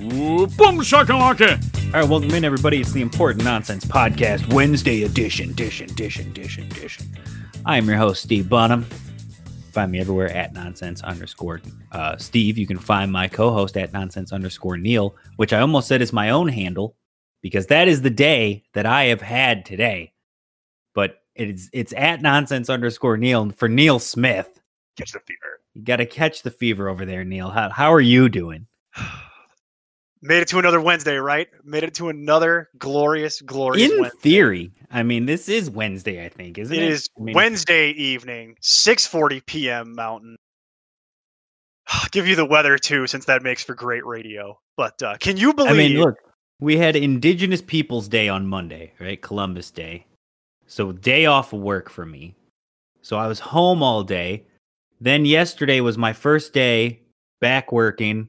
Ooh, boom shakalaka. All right, welcome in, everybody. It's the Important Nonsense Podcast, Wednesday edition, edition, edition, edition, edition. I am your host, Steve Bonham. Find me everywhere at nonsense underscore uh, Steve. You can find my co-host at nonsense underscore Neil, which I almost said is my own handle because that is the day that I have had today. But it's it's at nonsense underscore Neil for Neil Smith. Catch the fever. You got to catch the fever over there, Neil. How how are you doing? Made it to another Wednesday, right? Made it to another glorious, glorious In Wednesday. theory, I mean, this is Wednesday. I think, isn't it? It is I mean, Wednesday evening, 6:40 p.m. Mountain. I'll give you the weather too, since that makes for great radio. But uh, can you believe? I mean, look, we had Indigenous Peoples Day on Monday, right? Columbus Day. So day off of work for me. So I was home all day. Then yesterday was my first day back working.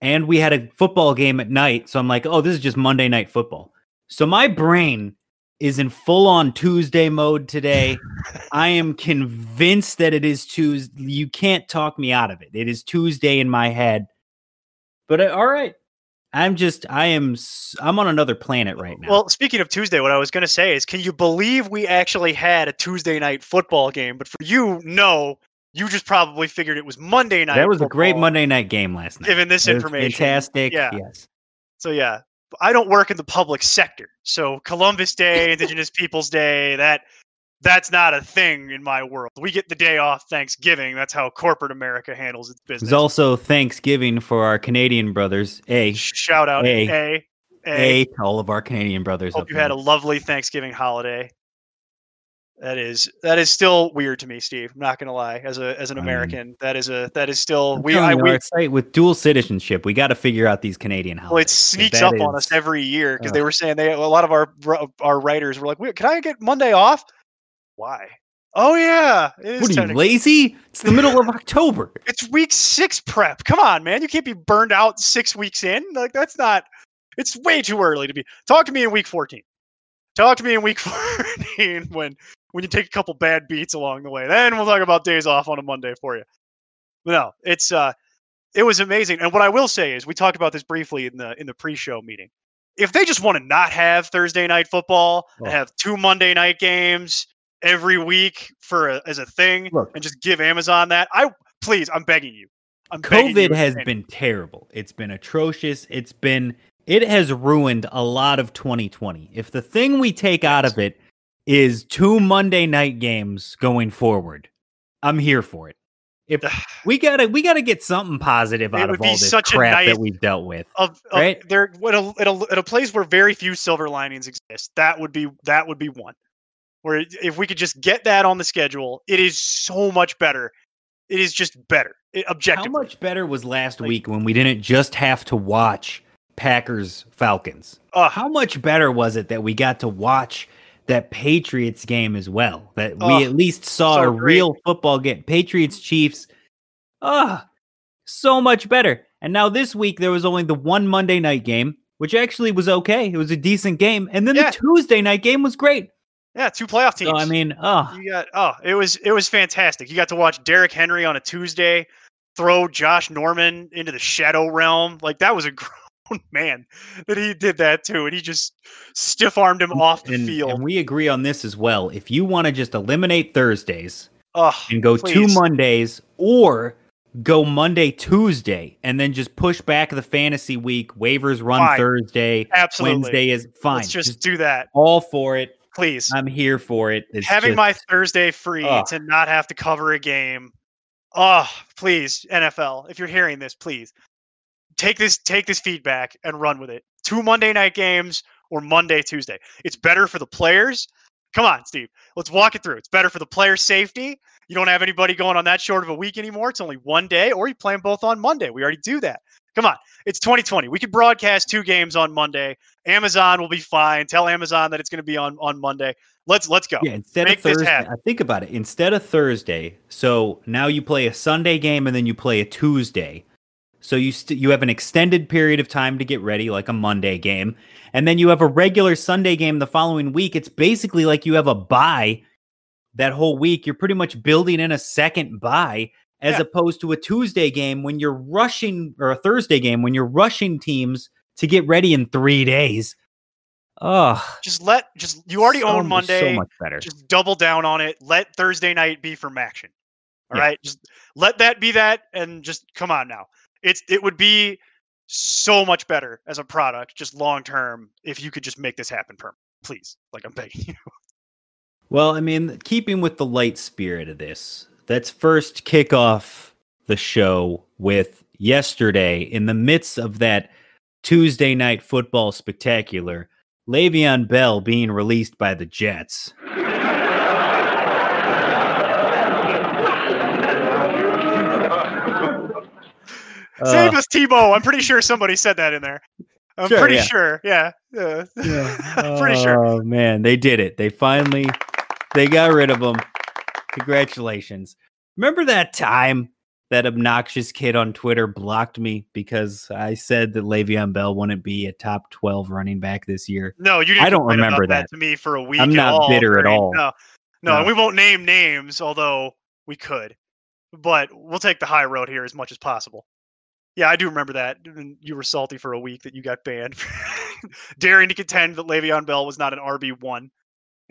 And we had a football game at night. So I'm like, oh, this is just Monday night football. So my brain is in full on Tuesday mode today. I am convinced that it is Tuesday. You can't talk me out of it. It is Tuesday in my head. But uh, all right. I'm just I am I'm on another planet right now. Well, speaking of Tuesday, what I was going to say is, can you believe we actually had a Tuesday night football game? But for you, no, you just probably figured it was Monday night. that was a great. Monday night game last night. Given this It information, fantastic. yeah. Yes. So yeah, I don't work in the public sector, so Columbus Day, Indigenous Peoples Day, that that's not a thing in my world. We get the day off Thanksgiving. That's how corporate America handles its business. also Thanksgiving for our Canadian brothers. A Shout out A. A. A. a to all of our Canadian brothers. Hope you had a lovely Thanksgiving holiday. That is that is still weird to me, Steve. I'm not gonna lie. As a as an I mean, American, that is a that is still I'm we I we site with dual citizenship. We got to figure out these Canadian holidays. well, it sneaks up on us every year because they uh were saying they a lot of our our writers were like, "Wait, "Can I get Monday off?" Why? Oh yeah, is What are you lazy? It's the middle of October. It's week six prep. Come on, man. You can't be burned out six weeks in. Like that's not. It's way too early to be. Talk to me in week fourteen. Talk to me in week fourteen when when you take a couple bad beats along the way. Then we'll talk about days off on a Monday for you. But no, it's uh, it was amazing. And what I will say is, we talked about this briefly in the in the pre-show meeting. If they just want to not have Thursday night football and Oh. have two Monday night games every week for a, as a thing, Look. and just give Amazon that, I please, I'm begging you. I'm begging you COVID has been terrible. It's been atrocious. It's been it has ruined a lot of 2020. If the thing we take out of it is two Monday night games going forward, I'm here for it. If we gotta we gotta get something positive out of all this such a crap that we've dealt with. of, of right? there at a, at, a, at a place where very few silver linings exist. That would be that would be one. Where if we could just get that on the schedule, it is so much better. It is just better. It, How much better was last Like- week when we didn't just have to watch Packers Falcons? Ugh. How much better was it that we got to watch that Patriots game as well? That we Oh, at least saw so a great. real football game. Patriots Chiefs. Ah, so much better. And now this week there was only the one Monday night game, which actually was okay. It was a decent game. And then Yeah. the Tuesday night game was great. Yeah, two playoff teams. So I mean, oh, you got oh, it was it was fantastic. You got to watch Derrick Henry on a Tuesday throw Josh Norman into the shadow realm. Like that was a man that he did that too, and he just stiff armed him off the and, field. and we agree on this as well. If you want to just eliminate Thursdays, and go two. Mondays or go Monday, Tuesday, and then just push back the fantasy week. Waivers run Fine. Thursday. Absolutely. Wednesday is fine. Let's just, Just do that, all for it. please. I'm here for it. It's Having just- my Thursday free to not have to cover a game. Oh, please, NFL, if you're hearing this, please take this take this feedback and run with it. Two Monday night games or Monday, Tuesday. It's better for the players. Come on, Steve. Let's walk it through. It's better for the player safety. You don't have anybody going on that short of a week anymore. It's only one day, or you play them both on Monday. We already do that. Come on. It's 2020. We could broadcast two games on Monday. Amazon will be fine. Tell Amazon that it's going to be on on Monday. Let's let's go. Yeah, instead Make of Thursday. I think about it. Instead of Thursday, so now you play a Sunday game and then you play a Tuesday. So you st- you have an extended period of time to get ready, like a Monday game, and then you have a regular Sunday game the following week. It's basically like you have a bye that whole week. You're pretty much building in a second bye as Yeah. opposed to a Tuesday game when you're rushing or a Thursday game when you're rushing teams to get ready in three days. Oh, Just let just you already so, own Monday. So much better. just double down on it. Let Thursday night be for action. All right, Yeah. just let that be that, and just come on now. It's it would be so much better as a product, just long term, if you could just make this happen. Perm, please. Like I'm begging you. Well, I mean, keeping with the light spirit of this, let's first kick off the show with yesterday in the midst of that Tuesday night football spectacular, Le'Veon Bell being released by the Jets. Save Uh, us, Tebow. I'm pretty sure somebody said that in there. I'm Sure, pretty yeah. sure. Yeah. Yeah. I'm pretty sure. Oh man, they did it. They finally they got rid of him. Congratulations. Remember that time that obnoxious kid on Twitter blocked me because I said that Le'Veon Bell wouldn't be a top 12 running back this year. No, you didn't. I don't remember that. that. to me for a week. I'm not all bitter at all. No, no, No. and we won't name names, although we could. But we'll take the high road here as much as possible. Yeah, I do remember that. And you were salty for a week that you got banned, daring to contend that Le'Veon Bell was not an RB one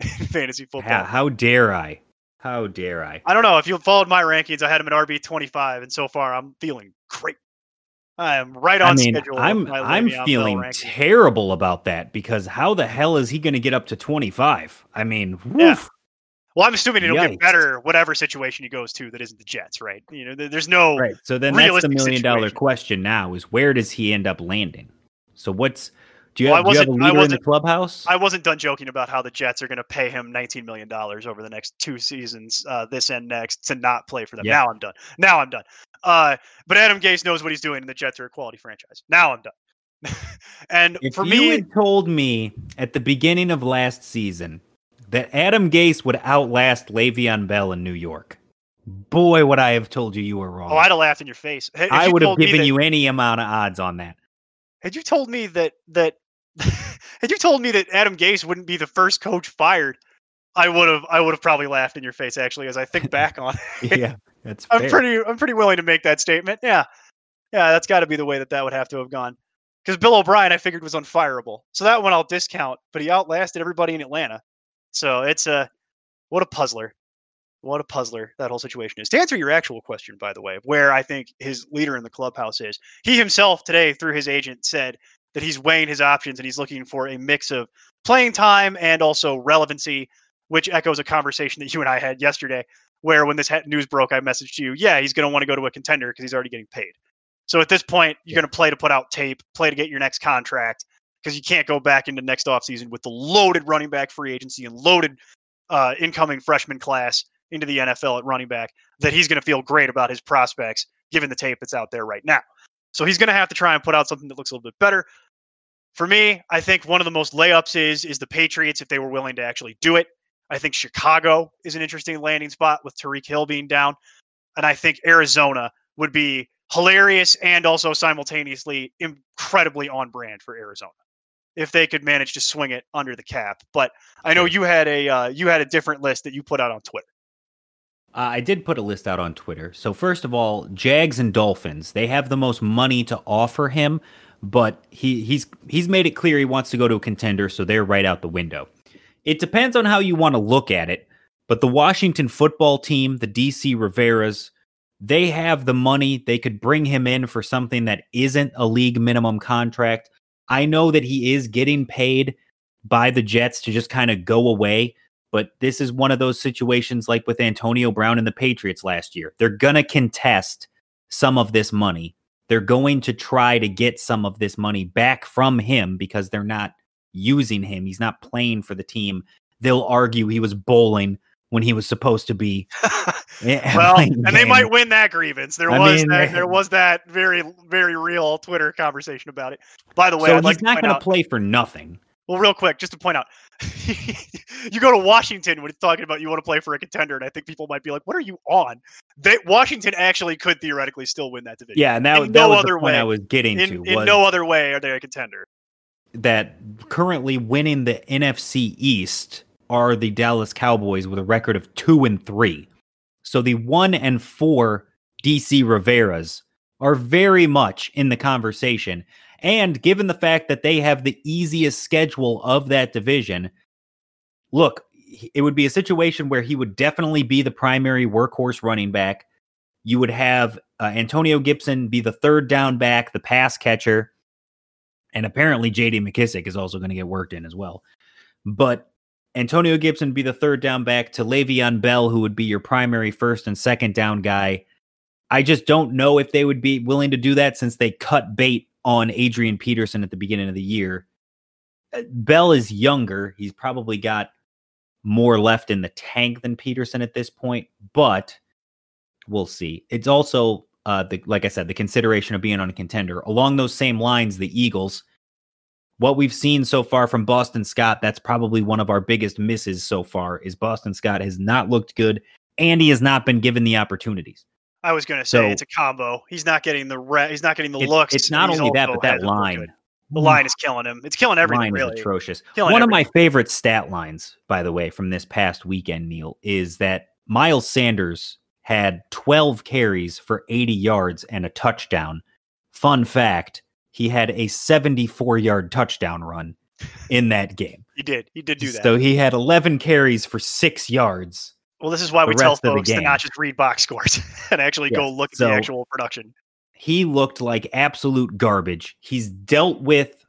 in fantasy football. How, how dare I? How dare I? I don't know if you followed my rankings. I had him at RB twenty five, and so far I'm feeling great. I am right on I mean, schedule. I'm I'm feeling terrible about that because how the hell is he going to get up to 25? I mean, Yeah. Well, I'm assuming it'll Yikes. get better whatever situation he goes to that isn't the Jets, right? You know, there's no Right. So then that's the million dollar situation. question now is where does he end up landing? So what's do you Well, I have, do you have a wasn't- leader in the wasn't- clubhouse? I wasn't done joking about how the Jets are going to pay him 19 million dollars over the next two seasons, uh, this and next, to not play for them. Yeah. Now I'm done. Now I'm done. Uh, but Adam Gase knows what he's doing, and the Jets are a quality franchise. Now I'm done. and if for you me, had told me at the beginning of last season that Adam Gase would outlast Le'Veon Bell in New York, boy, would I have told you you were wrong. oh, I'd have laughed in your face. Had- I would have given that- you any amount of odds on that. Had you told me that that had you told me that Adam Gase wouldn't be the first coach fired, I would have I would have probably laughed in your face actually as I think back on it. Yeah, that's I'm fair. pretty I'm pretty willing to make that statement. Yeah. Yeah, that's got to be the way that that would have to have gone. Cuz Bill O'Brien I figured was unfireable. So that one I'll discount, but he outlasted everybody in Atlanta. So it's a what a puzzler. What a puzzler that whole situation is. To answer your actual question, by the way, where I think his leader in the clubhouse is, he himself today, through his agent, said that he's weighing his options and he's looking for a mix of playing time and also relevancy, which echoes a conversation that you and I had yesterday, where when this news broke, I messaged you, yeah, he's going to want to go to a contender because he's already getting paid. So at this point, you're going to play to put out tape, play to get your next contract, because you can't go back into next offseason with the loaded running back free agency and loaded uh, incoming freshman class into the NFL at running back that he's going to feel great about his prospects given the tape that's out there right now. So he's going to have to try and put out something that looks a little bit better. For me, I think one of the most layups is is the Patriots if they were willing to actually do it. I think Chicago is an interesting landing spot with Tariq Hill being down, and I think Arizona would be hilarious and also simultaneously incredibly on brand for Arizona if they could manage to swing it under the cap. But I know you had a uh, you had a different list that you put out on Twitter. Uh, I did put a list out on Twitter. So first of all, Jags and Dolphins, they have the most money to offer him, but he he's he's made it clear he wants to go to a contender, so they're right out the window. It depends on how you want to look at it, but the Washington football team, the DC Riveras, they have the money. They could bring him in for something that isn't a league minimum contract. I know that he is getting paid by the Jets to just kind of go away but this is one of those situations like with Antonio Brown and the Patriots last year. They're going to contest some of this money. They're going to try to get some of this money back from him because they're not using him. He's not playing for the team. They'll argue he was bowling when he was supposed to be. well, and they might win that grievance. There I was mean, that, eh, there was that very very real Twitter conversation about it. By the way, So I'd like he's to not going to play for nothing. well, real quick, just to point out, you go to Washington when it's talking about you want to play for a contender, and I think people might be like, "What are you on?" They, Washington actually could theoretically still win that division. Yeah, and that, In that no was other way. I was getting in, to. in no other way are they a contender. that currently winning the NFC East are the Dallas Cowboys with a record of two and three. So the one and four DC Riveras are very much in the conversation. And given the fact that they have the easiest schedule of that division, look, it would be a situation where he would definitely be the primary workhorse running back. You would have uh, Antonio Gibson be the third down back, the pass catcher. And apparently, JD McKissic is also going to get worked in as well. But Antonio Gibson be the third down back to Le'Veon Bell, who would be your primary first and second down guy. I just don't know if they would be willing to do that since they cut bait on Adrian Peterson at the beginning of the year. Uh, Bell is younger. He's probably got more left in the tank than Peterson at this point, but we'll see. It's also uh, the like I said, the consideration of being on a contender. Along those same lines, the Eagles. What we've seen so far from Boston Scott, that's probably one of our biggest misses so far. Is Boston Scott has not looked good, and he has not been given the opportunities. I was going to say So- it's a combo. He's not getting the re- he's not getting the It's, looks. it's not only that, but that line. The line is killing him. It's killing everything. line really. is atrocious. Killing One of my favorite stat lines, by the way, from this past weekend, Neil, is that Miles Sanders had 12 carries for 80 yards and a touchdown. Fun fact, he had a 74 yard touchdown run in that game. He did. He did do that. So he had 11 carries for six yards. well, this is why we tell rest of the folks to not just read box scores and actually go look at so- the actual production. he looked like absolute garbage. He's dealt with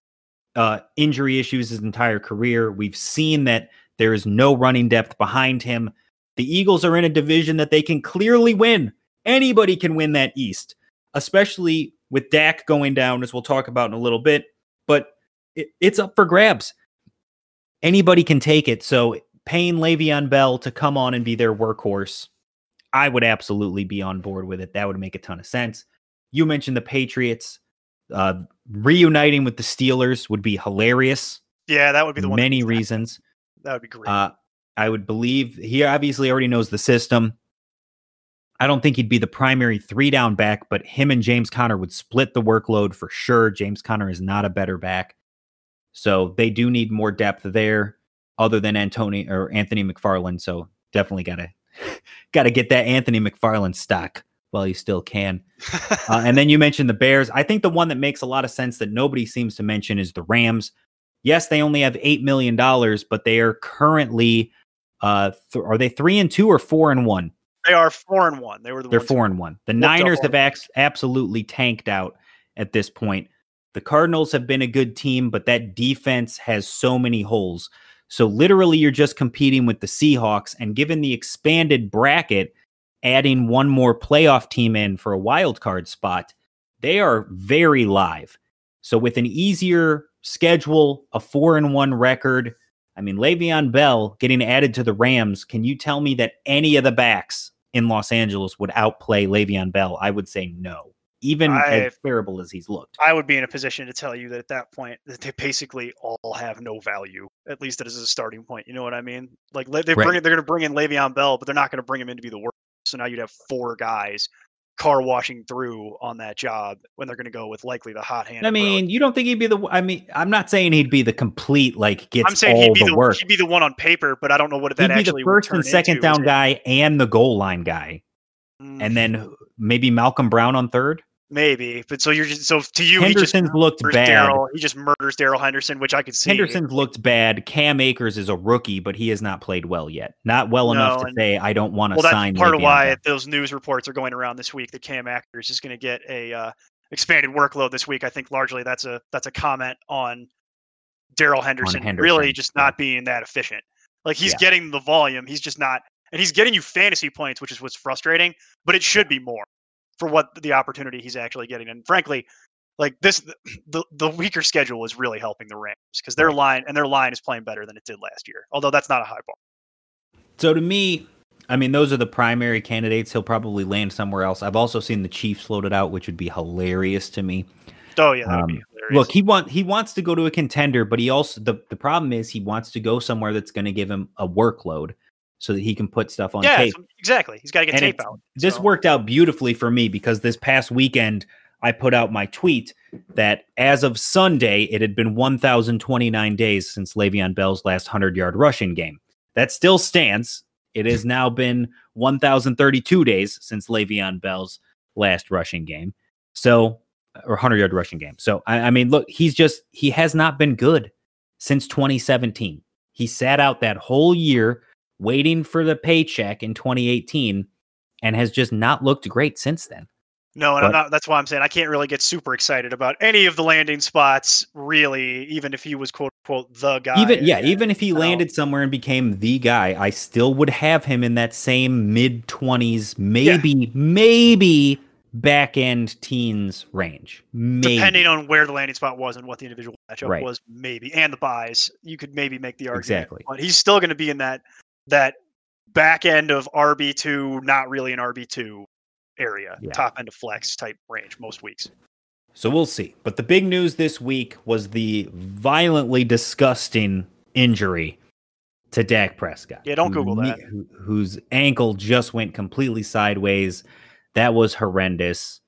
uh, injury issues his entire career. We've seen that there is no running depth behind him. The Eagles are in a division that they can clearly win. Anybody can win that East, especially with Dak going down, as we'll talk about in a little bit. But it, it's up for grabs. Anybody can take it. So paying Le'Veon Bell to come on and be their workhorse, I would absolutely be on board with it. That would make a ton of sense. You mentioned the Patriots. Uh, reuniting with the Steelers would be hilarious. Yeah, that would be the one. Many that. reasons. That would be great. Uh, I would believe he obviously already knows the system. I don't think he'd be the primary three down back, but him and James Conner would split the workload for sure. James Conner is not a better back. So they do need more depth there other than Anthony or Anthony McFarland. So definitely gotta gotta get that Anthony McFarland stock while you still can. Uh, and then you mentioned the Bears. I think the one that makes a lot of sense that nobody seems to mention is the Rams. Yes, they only have eight million dollars, but they are currently uh th- are they three and two or four and one? They are four and one. They were the They're four and one. The Niners have ax- absolutely tanked out at this point. The Cardinals have been a good team, but that defense has so many holes. So literally, you're just competing with the Seahawks, and given the expanded bracket, adding one more playoff team in for a wild card spot, they are very live. So with an easier schedule, a four and one record, I mean Le'Veon Bell getting added to the Rams. Can you tell me that any of the backs in Los Angeles would outplay Le'Veon Bell? I would say no, even I- as terrible as he's looked. I would be in a position to tell you that at that point that they basically all have no value, at least as a starting point. You know what I mean? Like they Right. bring it, they're going to bring in Le'Veon Bell, but they're not going to bring him in to be the worst. So now you'd have four guys car washing through on that job when they're going to go with likely the hot hand. I mean, you don't think he'd be the? I mean, I'm not saying he'd be the complete like gets I'm saying all he'd be the, the, work. he'd be the one on paper, but I don't know what that He'd be actually the would first and second down guy and the goal line guy, Mm, and then maybe Malcolm Brown on third. Maybe, but so you're just so to you, he just Henderson's looked bad. Darrell. He just murders Darrell Henderson, which I could see. Henderson's looked bad. Cam Akers is a rookie, but he has not played well yet. Not well enough to say I don't want to well, that's sign. part of why Bell. those news reports are going around this week that Cam Akers is going to get a uh, expanded workload this week. I think largely that's a that's a comment on Darrell Henderson, really just not being that efficient. Like he's Yeah. getting the volume, he's just not, and he's getting you fantasy points, which is what's frustrating. But it should be more for what the opportunity he's actually getting. And frankly, like this, the the weaker schedule is really helping the Rams because their line and their line is playing better than it did last year. Although that's not a high bar. So to me, I mean, those are the primary candidates. He'll probably land somewhere else. I've also seen the Chiefs floated out, which would be hilarious to me. Oh yeah, Um, be. Look, he want he wants to go to a contender, but he also the, the problem is he wants to go somewhere that's going to give him a workload so that he can put stuff on yeah, tape. exactly. He's got to get And tape out. This so- worked out beautifully for me because this past weekend I put out my tweet that as of Sunday it had been 1,029 days since Le'Veon Bell's last 100 yard rushing game. That still stands. It has now been 1,032 days since Le'Veon Bell's last rushing game. So, or 100 yard rushing game. So, I, I mean, look, he's just, he has not been good since 2017. He sat out that whole year waiting for the paycheck in 2018 and has just not looked great since then. No, and I'm But- not. That's why I'm saying I can't really get super excited about any of the landing spots. Really, even if he was quote unquote the guy. even yeah, even if he landed somewhere and became the guy, I still would have him in that same mid 20s, maybe maybe back end teens range. Maybe. depending on where the landing spot was and what the individual matchup Right. was, maybe and the buys, you could maybe make the argument. Exactly. But he's still going to be in that that back end of RB two, not really an RB two area, Yeah. top end of flex type range most weeks. So we'll see. But the big news this week was the violently disgusting injury to Dak Prescott. Yeah, don't Google that. who- whose ankle just went completely sideways. That was horrendous.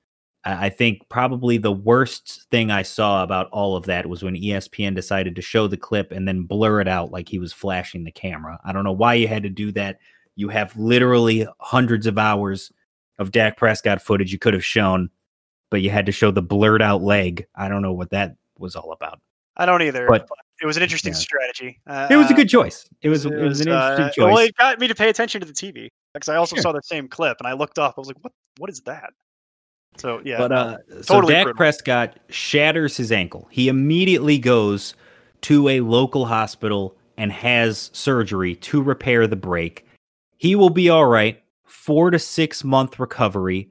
I think probably the worst thing I saw about all of that was when ESPN decided to show the clip and then blur it out like he was flashing the camera. I don't know why you had to do that. You have literally hundreds of hours of Dak Prescott footage you could have shown, but you had to show the blurred out leg. I don't know what that was all about. I don't either, But- but, it was an interesting yeah. strategy. Uh, It was a good choice. It was it was an uh, choice. Well, it got me to pay attention to the TV because I also Sure. saw the same clip and I looked up. I was like, "What? What is that?" So yeah, But no, uh, so totally Dak. Prescott shatters his ankle. He immediately goes to a local hospital and has surgery to repair the break. He will be all right. Four to six month recovery.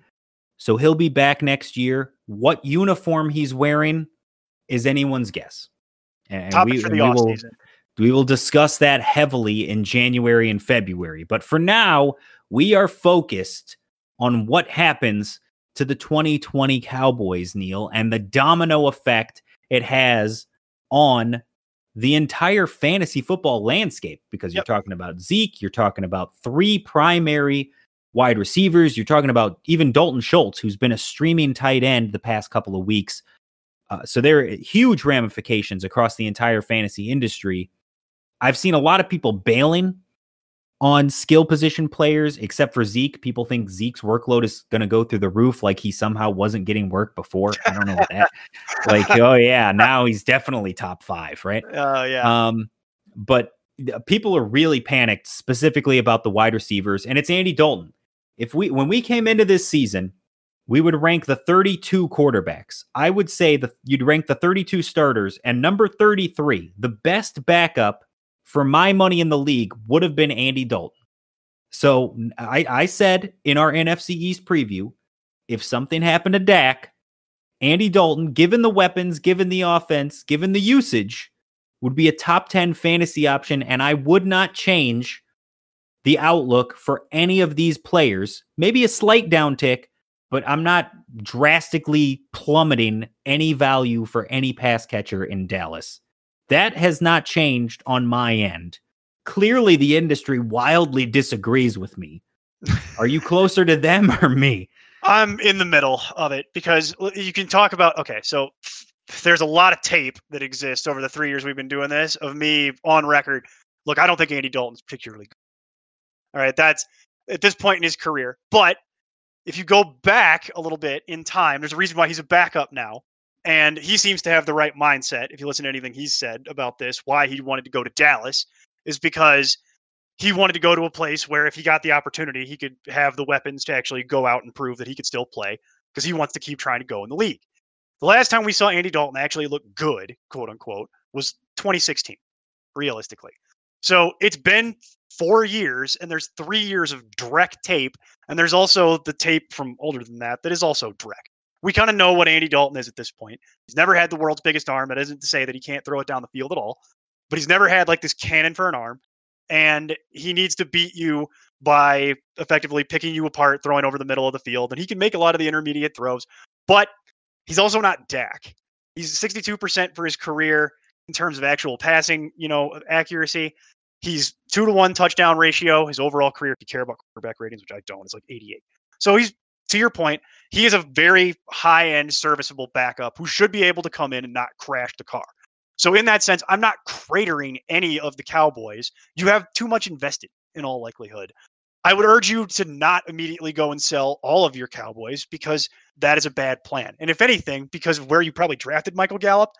So he'll be back next year. What uniform he's wearing is anyone's guess. And topic we, for the off will- season. we will discuss that heavily in January and February. But for now, we are focused on what happens to the 2020 Cowboys, Neil, and the domino effect it has on the entire fantasy football landscape because you're talking about Zeke, you're talking about three primary wide receivers, you're talking about even Dalton Schultz, who's been a streaming tight end the past couple of weeks. Uh, so there are huge ramifications across the entire fantasy industry. I've seen a lot of people bailing on skill position players, except for Zeke. People think Zeke's workload is going to go through the roof, like he somehow wasn't getting work before. I don't know what that. like, oh yeah, now he's definitely top five, right? Uh, yeah, Um, but people are really panicked specifically about the wide receivers, and it's Andy Dalton. If we when we came into this season, we would rank the 32 quarterbacks. I would say that you'd rank the 32 starters, and number 33, the best backup for my money in the league would have been Andy Dalton. So I said in our NFC East preview, if something happened to Dak, Andy Dalton, given the weapons, given the offense, given the usage, would be a top 10 fantasy option. And I would not change the outlook for any of these players. Maybe a slight downtick, but I'm not drastically plummeting any value for any pass catcher in Dallas. That has not changed on my end. Clearly, the industry wildly disagrees with me. Are you closer to them or me? I'm in the middle of it because you can talk about. Okay, so there's a lot of tape that exists over the three years we've been doing this of me on record. Look, I don't think Andy Dalton's particularly good. All right, that's at this point in his career. But if you go back a little bit in time, there's a reason why he's a backup now. And he seems to have the right mindset. If you listen to anything he's said about this, why he wanted to go to Dallas is because he wanted to go to a place where if he got the opportunity, he could have the weapons to actually go out and prove that he could still play because he wants to keep trying to go in the league. The last time we saw Andy Dalton actually look good, quote unquote, was 2016, realistically. So it's been four years, and there's three years of direct tape, and there's also the tape from older than that that is also direct. We kind of know what Andy Dalton is at this point. He's never had the world's biggest arm. That isn't to say that he can't throw it down the field at all, but he's never had like this cannon for an arm. and he needs to beat you by effectively picking you apart, throwing over the middle of the field, and he can make a lot of the intermediate throws, but he's also not Dak. He's 62% for his career in terms of actual passing, you know, accuracy. He's two to one touchdown ratio. His overall career, if you care about quarterback ratings, which I don't, is like 88. So he's to your point, he is a very high end serviceable backup who should be able to come in and not crash the car. So in that sense, I'm not cratering any of the Cowboys. You have too much invested in all likelihood. I would urge you to not immediately go and sell all of your Cowboys because that is a bad plan. And if anything, because of where you probably drafted Michael Gallup,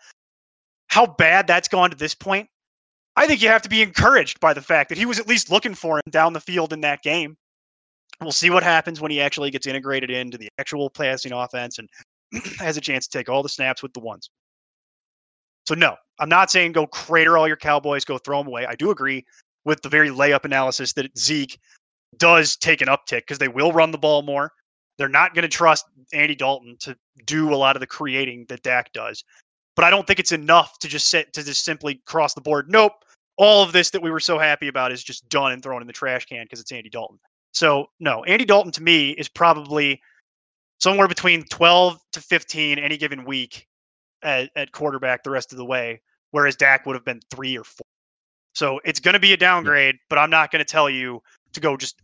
how bad that's gone to this point, I think you have to be encouraged by the fact that he was at least looking for him down the field in that game. We'll see what happens when he actually gets integrated into the actual passing offense and has a chance to take all the snaps with the ones. So, no, I'm not saying go crater all your Cowboys, go throw them away. I do agree with the very layup analysis that Zeke does take an uptick because they will run the ball more. They're not going to trust Andy Dalton to do a lot of the creating that Dak does. But I don't think it's enough to just sit to just simply cross the board. Nope. All of this that we were so happy about is just done and thrown in the trash can because it's Andy Dalton. So no, Andy Dalton to me is probably somewhere between 12 to 15 any given week at, at quarterback the rest of the way, whereas Dak would have been three or four. So it's going to be a downgrade, but I'm not going to tell you to go just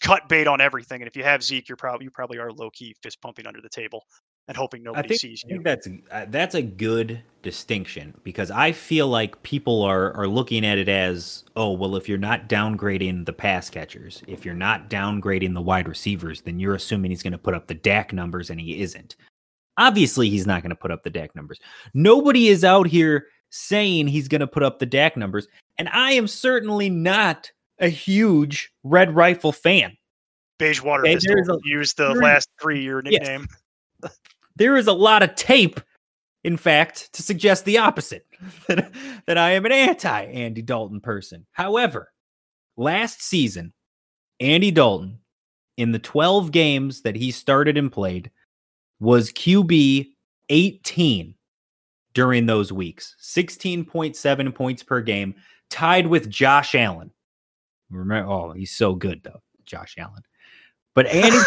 cut bait on everything. And if you have Zeke, you're probably you probably are low key fist pumping under the table and hoping nobody I think, sees I you. think that's uh, that's a good distinction because I feel like people are are looking at it as oh well if you're not downgrading the pass catchers if you're not downgrading the wide receivers then you're assuming he's going to put up the Dak numbers and he isn't. Obviously he's not going to put up the Dak numbers. Nobody is out here saying he's going to put up the Dak numbers and I am certainly not a huge Red Rifle fan. Beige water Okay, pistol a- use the last three year Yes. there is a lot of tape, in fact, to suggest the opposite that, that I am an anti Andy Dalton person. However, last season, Andy Dalton, in the 12 games that he started and played, was QB 18 during those weeks, 16.7 points per game, tied with Josh Allen. Remember, oh, he's so good, though, Josh Allen. But Andy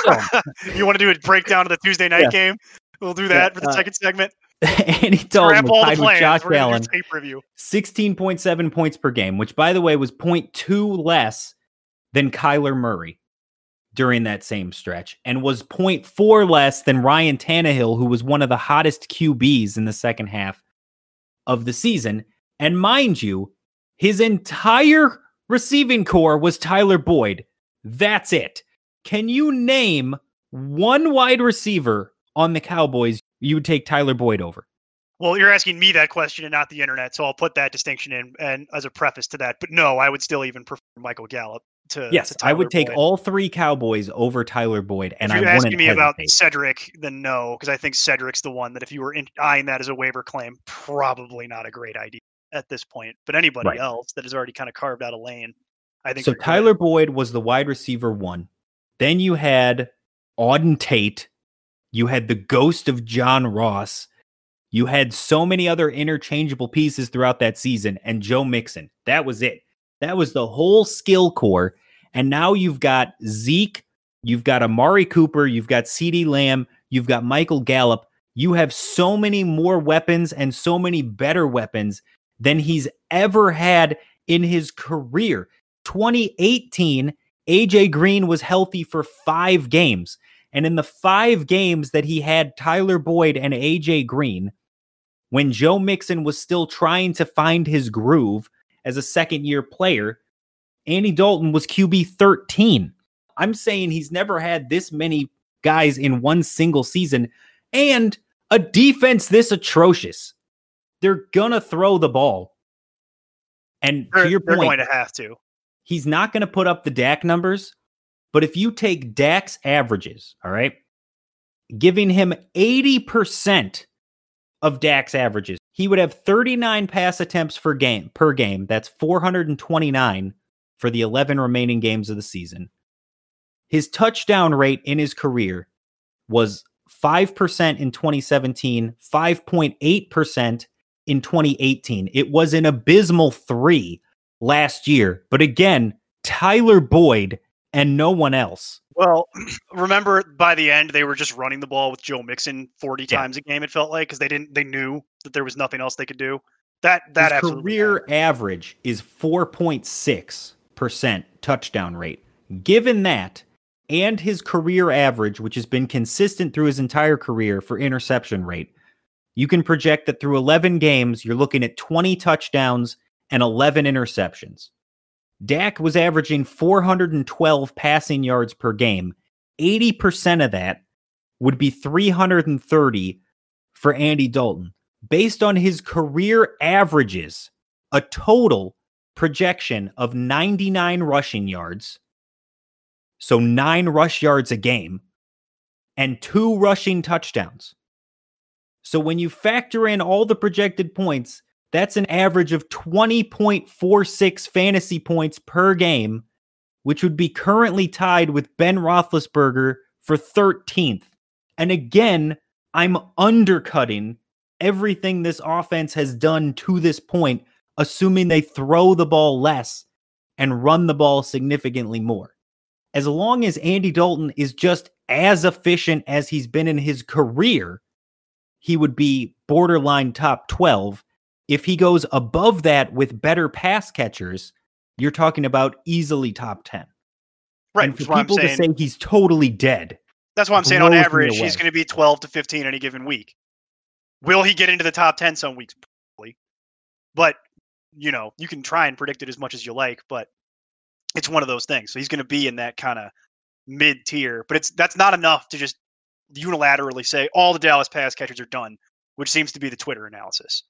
you want to do a breakdown of the Tuesday night Yeah. game? We'll do Yeah, that for the uh, second segment. Andy Dalton tied with. Josh Allen. tape review. 16.7 points per game, which by the way was 0.2 less than Kyler Murray during that same stretch, and was 0.4 less than Ryan Tannehill, who was one of the hottest QBs in the second half of the season. And mind you, his entire receiving core was Tyler Boyd. That's it. Can you name one wide receiver on the Cowboys you would take Tyler Boyd over? Well, you're asking me that question and not the internet, so I'll put that distinction in and as a preface to that. But no, I would still even prefer Michael Gallup to. Yes, to I would take Boyd. all three Cowboys over Tyler Boyd, and if you're wouldn't asking me about. Cedric, then no, because I think Cedric's the one that if you were in, eyeing that as a waiver claim, probably not a great idea at this point. But anybody Right. else that has already kind of carved out a lane, I think. So. Tyler Boyd was the wide receiver one. Then you had Auden Tate. You had the ghost of John Ross. You had so many other interchangeable pieces throughout that season, and Joe Mixon. That was it. That was the whole skill core. And now you've got Zeke, you've got Amari Cooper, you've got CeeDee Lamb, you've got Michael Gallup. You have so many more weapons and so many better weapons than he's ever had in his career. 2018, AJ Green was healthy for five games. And in the five games that he had Tyler Boyd and AJ Green, when Joe Mixon was still trying to find his groove as a second year player, Andy Dalton was QB 13. I'm saying he's never had this many guys in one single season and a defense this atrocious. They're gonna throw the ball. And they're, to your point, they're going to have to. He's not going to put up the Dak numbers, but if you take Dak's averages, all right, giving him 80% of Dak's averages, he would have 39 pass attempts per game per game. That's 429 for the 11 remaining games of the season. His touchdown rate in his career was 5% in 2017, 5.8% in 2018. It was an abysmal 3 last year. But again, Tyler Boyd and no one else. Well, remember by the end they were just running the ball with Joe Mixon 40 Yeah. times a game. It felt like because they didn't they knew that there was nothing else they could do. That that His career average is 4.6% touchdown rate. Given that, and his career average, which has been consistent through his entire career for interception rate, you can project that through 11 games, you're looking at 20 touchdowns and 11 interceptions. Dak was averaging 412 passing yards per game. 80% of that would be 330 for Andy Dalton. Based on his career averages, a total projection of 99 rushing yards, so nine rush yards a game, and two rushing touchdowns. So when you factor in all the projected points, that's an average of 20.46 fantasy points per game, which would be currently tied with Ben Roethlisberger for 13th. And again, I'm undercutting everything this offense has done to this point, assuming they throw the ball less and run the ball significantly more. As long as Andy Dalton is just as efficient as he's been in his career, he would be borderline top 12. If he goes above that with better pass catchers, you're talking about easily top 10. right. and That's for people to say he's totally dead, That's what I'm saying on average he's going to be 12 to 15 any given week. Will he get into the top 10 some weeks? Probably. But you know, you can try and predict it as much as you like, but it's one of those things. So he's going to be in that kind of mid tier, but it's that's not enough to just unilaterally say all the Dallas pass catchers are done, which seems to be the Twitter analysis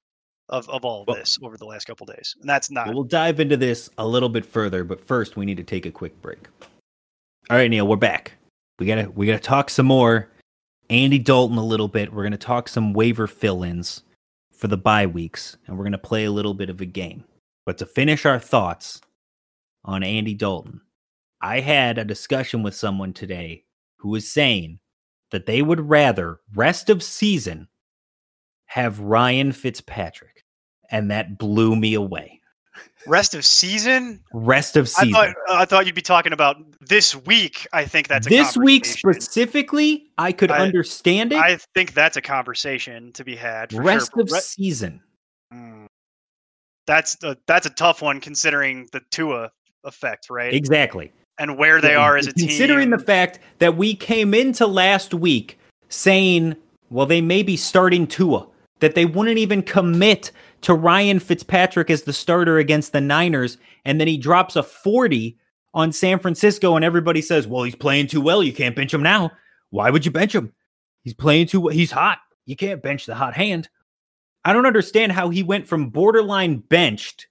of of all of Well- this over the last couple days. And that's not We'll dive into this a little bit further, but first we need to take a quick break. All right, Neil, we're back. We gotta we gotta talk some more Andy Dalton a little bit. We're gonna talk some waiver fill-ins for the bye weeks, and we're gonna play a little bit of a game. But to finish our thoughts on Andy Dalton, I had a discussion with someone today who was saying that they would rather rest of season have Ryan Fitzpatrick, and that blew me away. rest of season. Rest of I season. thought I thought you'd be talking about this week. I think that's a this week specifically, I could I- understand it. I think that's a conversation to be had. For Rest sure. of Re- season. Mm. That's a, that's a tough one considering the Tua effect, right? Exactly. and where they are as a team. Considering the fact that we came into last week saying, well, they may be starting Tua, that they wouldn't even commit to Ryan Fitzpatrick as the starter against the Niners, and then he drops a 40 on San Francisco, and everybody says, well, he's playing too well. You can't bench him now. Why would you bench him? He's playing too well. He's hot. You can't bench the hot hand. I don't understand how he went from borderline benched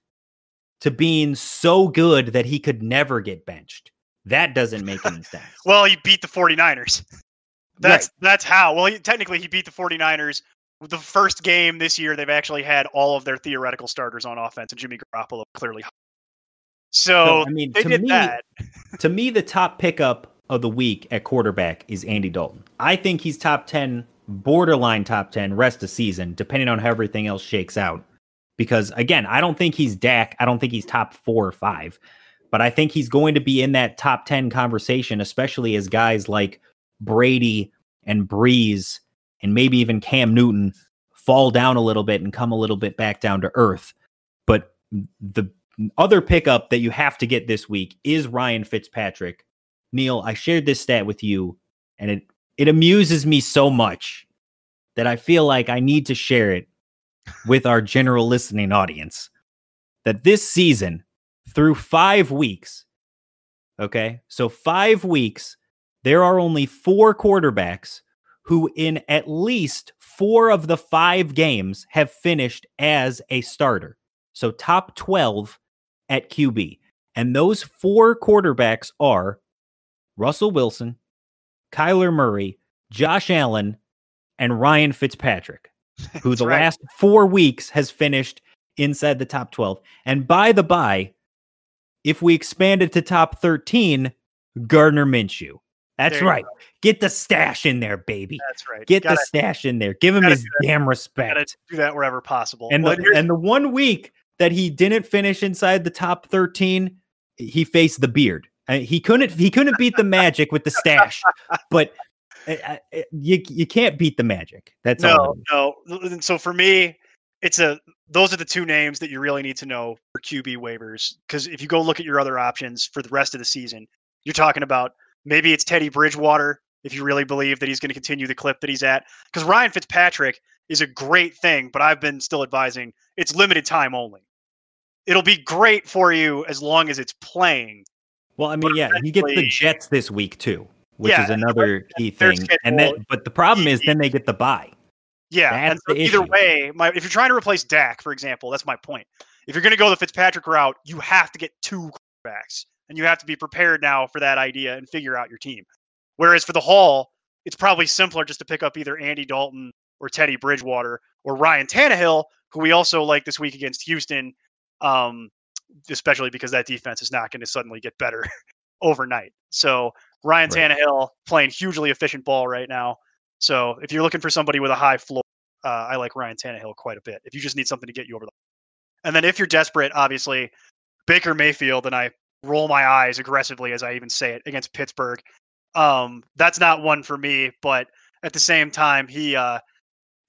to being so good that he could never get benched. That doesn't make any sense. well, he beat the 49ers. That's that's how. Well, he, technically he beat the 49ers the first game this year they've actually had all of their theoretical starters on offense and Jimmy Garoppolo clearly. So, So, I mean, they to did me- that. to me, the top pickup of the week at quarterback is Andy Dalton. I think he's top 10, borderline top 10 rest of season, depending on how everything else shakes out. Because again, I don't think he's Dak. I don't think he's top four or five, but I think he's going to be in that top 10 conversation, especially as guys like Brady and Brees and maybe even Cam Newton fall down a little bit and come a little bit back down to earth. But the other pickup that you have to get this week is Ryan Fitzpatrick. Neil, I shared this stat with you, and it it amuses me so much that I feel like I need to share it with our general listening audience. That this season, through five weeks, okay, so five weeks, there are only four quarterbacks who, in at least four of the five games, have finished as a starter. So top 12 at QB. And those four quarterbacks are Russell Wilson, Kyler Murray, Josh Allen, and Ryan Fitzpatrick, who That's the right. last four weeks has finished inside the top 12. And by the by, if we expand it to top 13, Gardner Minshew. That's There right. Get the stash in there, baby. That's right. Get gotta, the stash in there. Give him his damn gotta respect. do that wherever possible. And Well, the, and the one week that he didn't finish inside the top 13, he faced the beard. Uh, he couldn't he couldn't beat the magic with the stash, but uh, uh, you you can't beat the magic. That's all. no, no. So for me, it's a those are the two names that you really need to know for QB waivers. Because if you go look at your other options for the rest of the season, you're talking about maybe it's Teddy Bridgewater if you really believe that he's going to continue the clip that he's at. Because Ryan Fitzpatrick is a great thing, but I've been still advising it's limited time only. It'll be great for you as long as it's playing. Well, I mean, yeah, he gets the Jets this week too, which Yeah, is another key thing. And then, but the problem is, then they get the bye. Yeah, and so the either issue. way, my if you're trying to replace Dak, for example, that's my point. If you're going to go the Fitzpatrick route, you have to get two quarterbacks, and you have to be prepared now for that idea and figure out your team. Whereas for the Hall, it's probably simpler just to pick up either Andy Dalton or Teddy Bridgewater or Ryan Tannehill, who we also like this week against Houston, um, especially because that defense is not going to suddenly get better overnight. So Ryan Right. Tannehill playing hugely efficient ball right now. So if you're looking for somebody with a high floor, uh, I like Ryan Tannehill quite a bit. If you just need something to get you over the, and then if you're desperate, obviously Baker Mayfield, and I roll my eyes aggressively as I even say it against Pittsburgh. Um, that's not one for me, but at the same time, he, uh,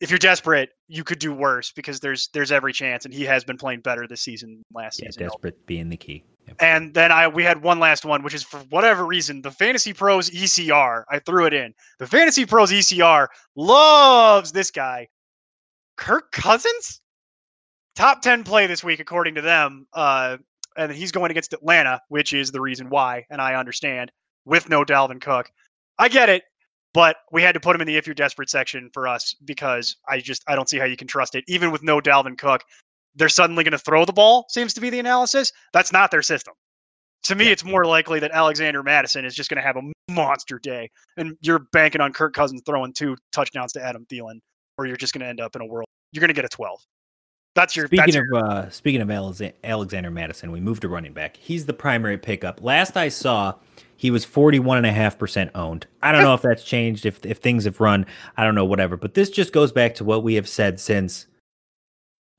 if you're desperate, you could do worse because there's there's every chance, and he has been playing better this season last Yeah, season. desperate being the key. Yep. And then I we had one last one, which is for whatever reason, the Fantasy Pros ECR. I threw it in. The Fantasy Pros ECR loves this guy, Kirk Cousins. Top 10 play this week, according to them. Uh, and he's going against Atlanta, which is the reason why. And I understand with no Dalvin Cook. I get it, but we had to put him in the if you're desperate section for us because I just I don't see how you can trust it. Even with no Dalvin Cook, they're suddenly going to throw the ball, seems to be the analysis. That's not their system. To me, it's more likely that Alexander Mattison is just going to have a monster day, and you're banking on Kirk Cousins throwing two touchdowns to Adam Thielen, or you're just going to end up in a world. You're going to get a 12. That's your. Speaking that's of your, uh, speaking of Alexander Mattison, we moved to running back. He's the primary pickup. Last I saw, he was forty one and a half percent owned. I don't know if that's changed. If if things have run, I don't know. Whatever. But this just goes back to what we have said since.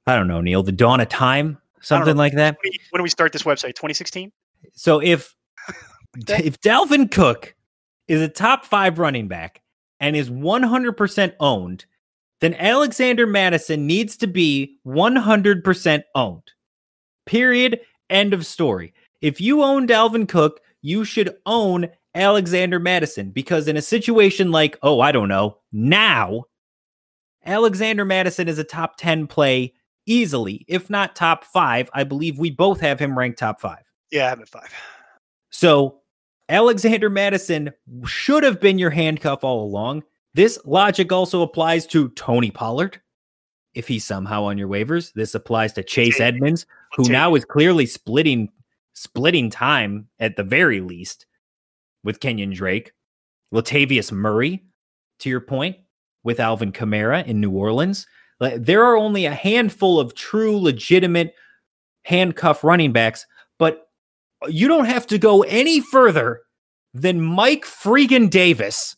I don't know, Neil. The dawn of time, something like that. when when we start this website? 2016. So if if Dalvin Cook is a top five running back and is 100% owned, then Alexander Mattison needs to be 100% owned. Period. End of story. If you own Dalvin Cook, you should own Alexander Mattison because in a situation like, oh, I don't know, now, Alexander Mattison is a top 10 play easily, if not top five. I believe we both have him ranked top five. Yeah, I'm at five. So Alexander Madison should have been your handcuff all along. This logic also applies to Tony Pollard. If he's somehow on your waivers, this applies to Chase Edmonds, who now is clearly splitting splitting time at the very least with Kenyan Drake. Latavius Murray, to your point, with Alvin Kamara in New Orleans. There are only a handful of true, legitimate handcuff running backs, but you don't have to go any further than Mike Freakin Davis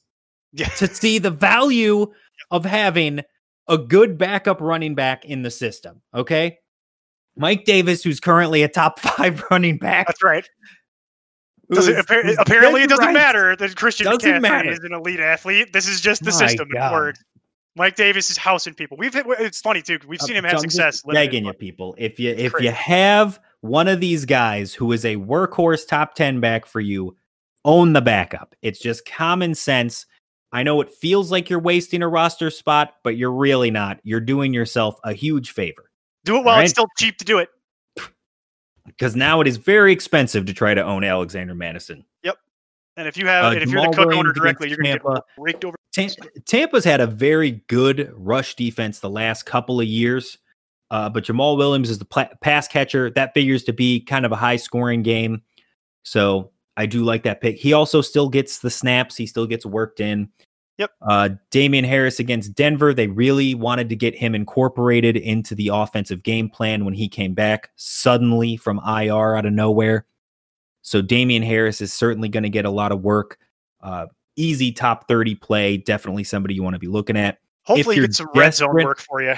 Yeah. to see the value of having a good backup running back in the system. Okay. Mike Davis, who's currently a top five running back. That's right. Does it, is- appar- apparently, it doesn't right. matter that Christian Doesn't McCaffrey matter. is an elite athlete. This is just the My system. God. works. Mike Davis is housing people. We've hit, it's funny too. We've seen him Uh, have so I'm just success. Begging you, people, if you if you have one of these guys who is a workhorse top ten back for you, own the backup. It's just common sense. I know it feels like you're wasting a roster spot, but you're really not. You're doing yourself a huge favor Do it while Right. it's still cheap to do it. because now it is very expensive to try to own Alexander Mattison. Yep. And if you have, Uh, and if you're the Cook Williams owner directly, you're going to get Tampa. raked over. Tampa's had a very good rush defense the last couple of years, uh, but Jamaal Williams is the pla- pass catcher. That figures to be kind of a high scoring game. So I do like that pick. He also still gets the snaps, he still gets worked in. Yep. Uh, Damien Harris against Denver. They really wanted to get him incorporated into the offensive game plan when he came back suddenly from IR out of nowhere. So Damien Harris is certainly going to get a lot of work. Uh, easy top 30 play. Definitely somebody you want to be looking at. Hopefully, get some red zone work for you.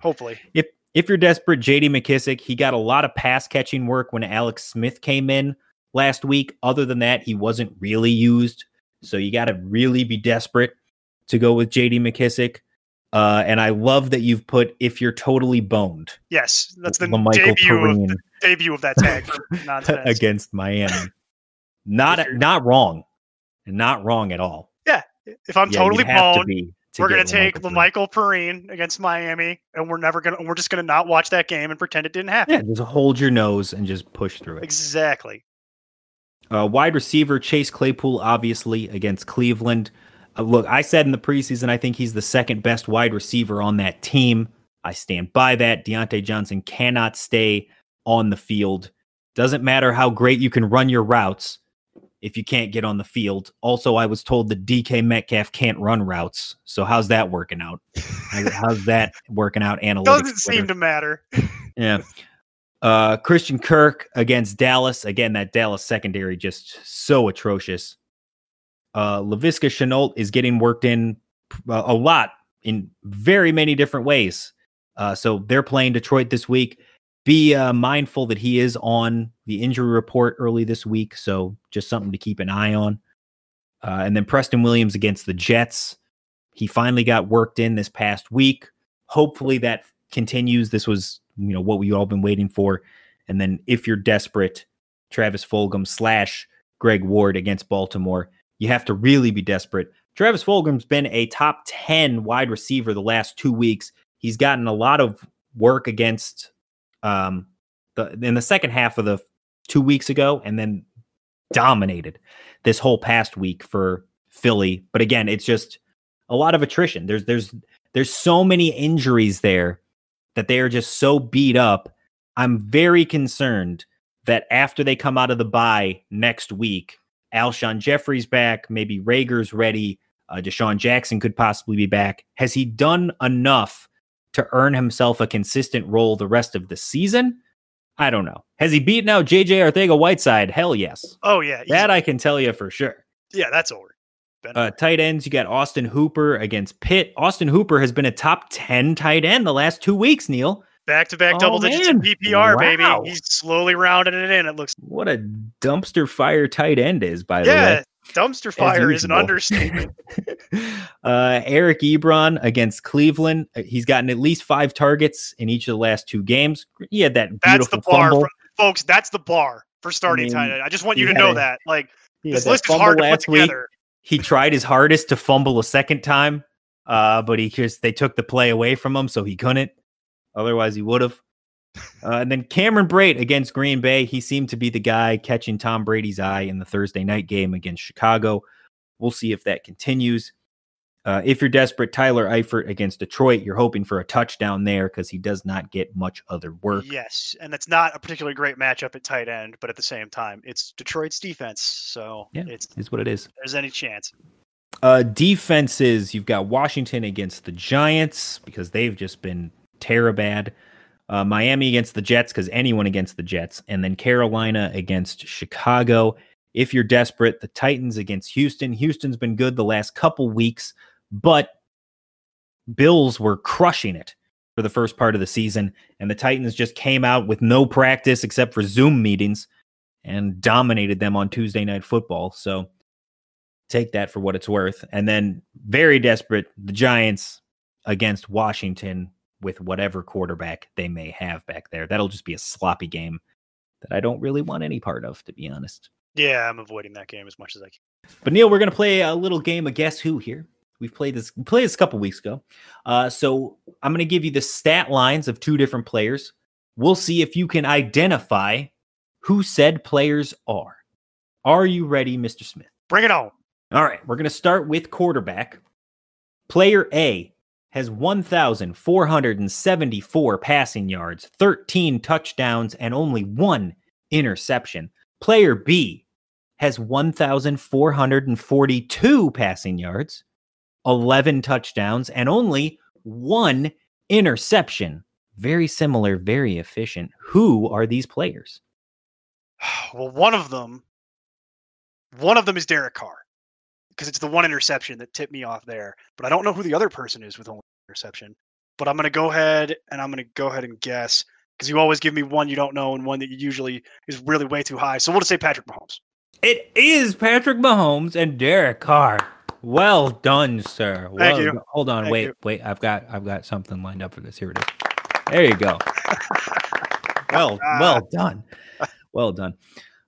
Hopefully, If if you're desperate, JD McKissic, he got a lot of pass catching work when Alex Smith came in last week. Other than that, he wasn't really used. So you got to really be desperate to go with JD McKissic. Uh, and I love that you've put if you're totally boned. Yes, that's the Michael debut of, the debut of that tag against Miami. Not not wrong. Not wrong at all. Yeah, if I'm Yeah, totally you'd to boned, to we're gonna take Perine. Lamical Perine against Miami, and we're never gonna. We're just gonna not watch that game and pretend it didn't happen. Yeah, just hold your nose and just push through it. Exactly. Uh, wide receiver Chase Claypool, obviously against Cleveland. Uh, look, I said in the preseason, I think he's the second best wide receiver on that team. I stand by that. Diontae Johnson cannot stay on the field. Doesn't matter how great you can run your routes if you can't get on the field. Also, I was told that DK Metcalf can't run routes. So how's that working out? How's that working out? Analytics. Doesn't seem Twitter? to matter. Yeah. Uh, Christian Kirk against Dallas. Again, that Dallas secondary just so atrocious. Uh, Laviska Shenault is getting worked in a lot in very many different ways. Uh, so they're playing Detroit this week. Be uh, mindful that he is on the injury report early this week. So just something to keep an eye on. Uh, and then Preston Williams against the Jets. He finally got worked in this past week. Hopefully that continues. This was, you know, what we all been waiting for. And then if you're desperate, Travis Fulgham slash Greg Ward against Baltimore, you have to really be desperate. Travis Fulgham's been a top 10 wide receiver the last two weeks. He's gotten a lot of work against um the in the second half of the two weeks ago and then dominated this whole past week for Philly. But again, it's just a lot of attrition. There's there's there's so many injuries there that they are just so beat up. I'm very concerned that after they come out of the bye next week, Alshon Jeffery's back, maybe Reagor's ready, uh, DeSean Jackson could possibly be back. Has he done enough to earn himself a consistent role the rest of the season? I don't know. Has he beaten out JJ Arcega-Whiteside? Hell yes. Oh yeah, easy. That I can tell you for sure. yeah, that's over. Uh, tight ends, you got Austin Hooper against Pitt. Austin Hooper has been a top 10 tight end the last two weeks, Neil. Back to back oh, double digits in. PPR, Wow. baby. He's slowly rounding it in. It looks What a dumpster fire tight end is, by the yeah. way. Dumpster fire is an understatement. uh, Eric Ebron against Cleveland. Uh, He's gotten at least five targets in each of the last two games. He had that That's beautiful the bar, fumble. for, folks. That's the bar for starting mean, tight end. I just want you to know a- that. Like this list is hard to put together. week. He tried his hardest to fumble a second time, uh, but he just they took the play away from him, so he couldn't. Otherwise, he would have. Uh, and then Cameron Brate against Green Bay. He seemed to be the guy catching Tom Brady's eye in the Thursday night game against Chicago. We'll see if that continues. Uh, if you're desperate, Tyler Eifert against Detroit, you're hoping for a touchdown there because he does not get much other work. Yes, and that's not a particularly great matchup at tight end, but at the same time, it's Detroit's defense, so Yeah. it's Is what it is. there's any chance. Uh, defenses, you've got Washington against the Giants because they've just been terribad. Uh, Miami against the Jets because anyone against the Jets, and then Carolina against Chicago. If you're desperate, the Titans against Houston. Houston's been good the last couple weeks, but Bills were crushing it for the first part of the season, and the Titans just came out with no practice except for Zoom meetings and dominated them on Tuesday Night Football. So take that for what it's worth. And then very desperate, the Giants against Washington with whatever quarterback they may have back there. That'll just be a sloppy game that I don't really want any part of, to be honest. Yeah, I'm avoiding that game as much as I can. But Neil, we're gonna play a little game of guess who here. We've played this we played this a couple weeks ago. Uh, so I'm gonna give you the stat lines of two different players. We'll see if you can identify who said players are. Are you ready, Mr. Smith? Bring it on. All right, we're going to start with quarterback. Player A has 1,474 passing yards, 13 touchdowns, and only one interception. Player B has 1,442 passing yards, 11 touchdowns, and only one interception. Very similar, very efficient. Who are these players? Well, one of them, one of them is Derek Carr, because it's the one interception that tipped me off there. But I don't know who the other person is with only one interception. but I'm gonna go ahead and I'm gonna go ahead and guess because you always give me one you don't know and one that you usually is really way too high. So we'll just say Patrick Mahomes. It is Patrick Mahomes and Derek Carr. Well done, sir. Well you. Hold on, Thank wait, you. wait. I've got I've got something lined up for this. Here it is. There you go. well, ah. well done. Well done.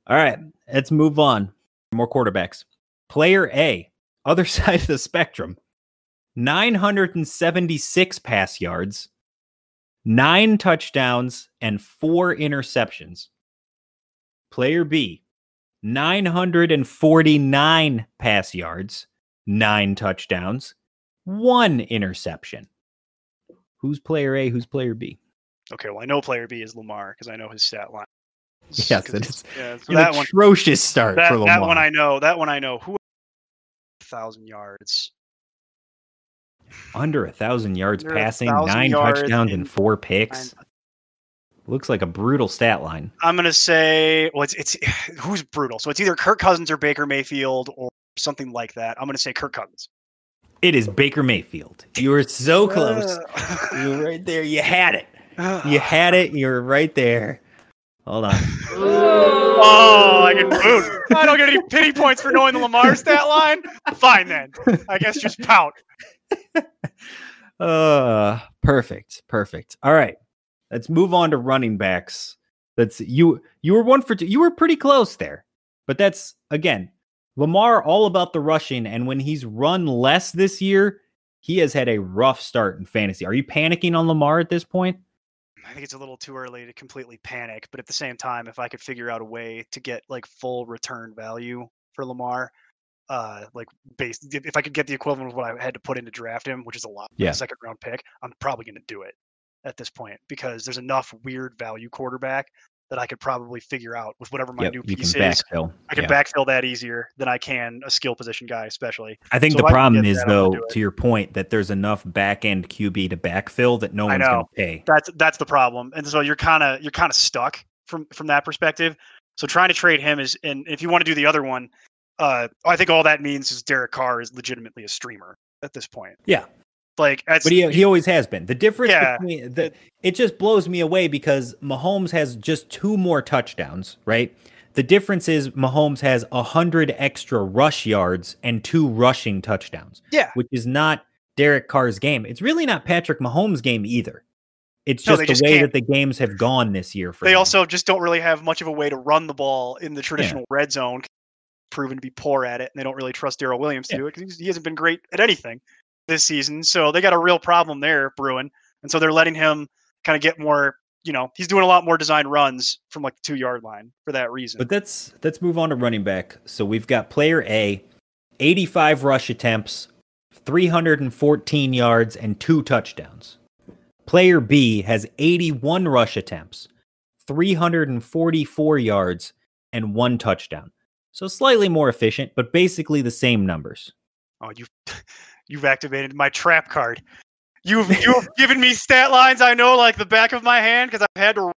All right, let's move on. More quarterbacks. Player A, other side of the spectrum. 976 pass yards, nine touchdowns, and four interceptions. Player B, 949 pass yards, nine touchdowns, one interception. Who's player A? Who's player B? Okay, well I know player B is Lamar because I know his stat line. Yes, it it's- Yeah, so An that one, atrocious start that, for Lamar. that one I know. That one I know. Who? Thousand yards. Under a thousand yards Under passing, thousand nine yards touchdowns, and four picks. Looks like a brutal stat line. I'm gonna say, well, it's it's who's brutal. So it's either Kirk Cousins or Baker Mayfield or something like that. I'm gonna say Kirk Cousins. It is Baker Mayfield. You were so close. Uh, You were right there. You had it. You had it. You were right there. Hold on. oh, I get booed. I don't get any pity points for knowing the Lamar stat line. Fine then. I guess just pout. Uh, perfect, perfect. All right, let's move on to running backs. That's you. You were one for two. You were pretty close there, but that's again Lamar all about the rushing. And when he's run less this year, he has had a rough start in fantasy. Are you panicking on Lamar at this point? I think it's a little too early to completely panic, but at the same time, if I could figure out a way to get like full return value for Lamar, uh, like based if if I could get the equivalent of what I had to put in to draft him, which is a lot, Yeah. a second round pick, I'm probably going to do it at this point because there's enough weird value quarterback that I could probably figure out with whatever my Yep, new piece is. backfill. I can Yeah. backfill that easier than I can a skill position guy, especially. I think so the if I can problem is that, though, it. to your point, that there's enough back end QB to backfill that no one's going to pay. That's that's the problem, and so you're kind of you're kind of stuck from from that perspective. So trying to trade him is, and if you want to do the other one, uh, I think all that means is Derek Carr is legitimately a streamer at this point. Yeah. Like, But he, he always has been. The difference Yeah, between the, it just blows me away because Mahomes has just two more touchdowns, right? The difference is Mahomes has a hundred extra rush yards and two rushing touchdowns, yeah, which is not Derek Carr's game. It's really not Patrick Mahomes' game either. It's No, just the just way can't- that the games have gone this year for they him. also just don't really have much of a way to run the ball in the traditional red zone. Proven to be poor at it, and they don't really trust Daryl Williams to Yeah. do it because he hasn't been great at anything this season. So they got a real problem there brewing, and so they're letting him kind of get more. You know, he's doing a lot more design runs from like the two yard line for that reason. But let's let's move on to running back. So we've got player A, 85 rush attempts, 314 yards, and two touchdowns. Player B has 81 rush attempts, 344 yards, and one touchdown. So slightly more efficient, but basically the same numbers. Oh, you've you've activated my trap card. You've you've given me stat lines I know like the back of my hand because I've had to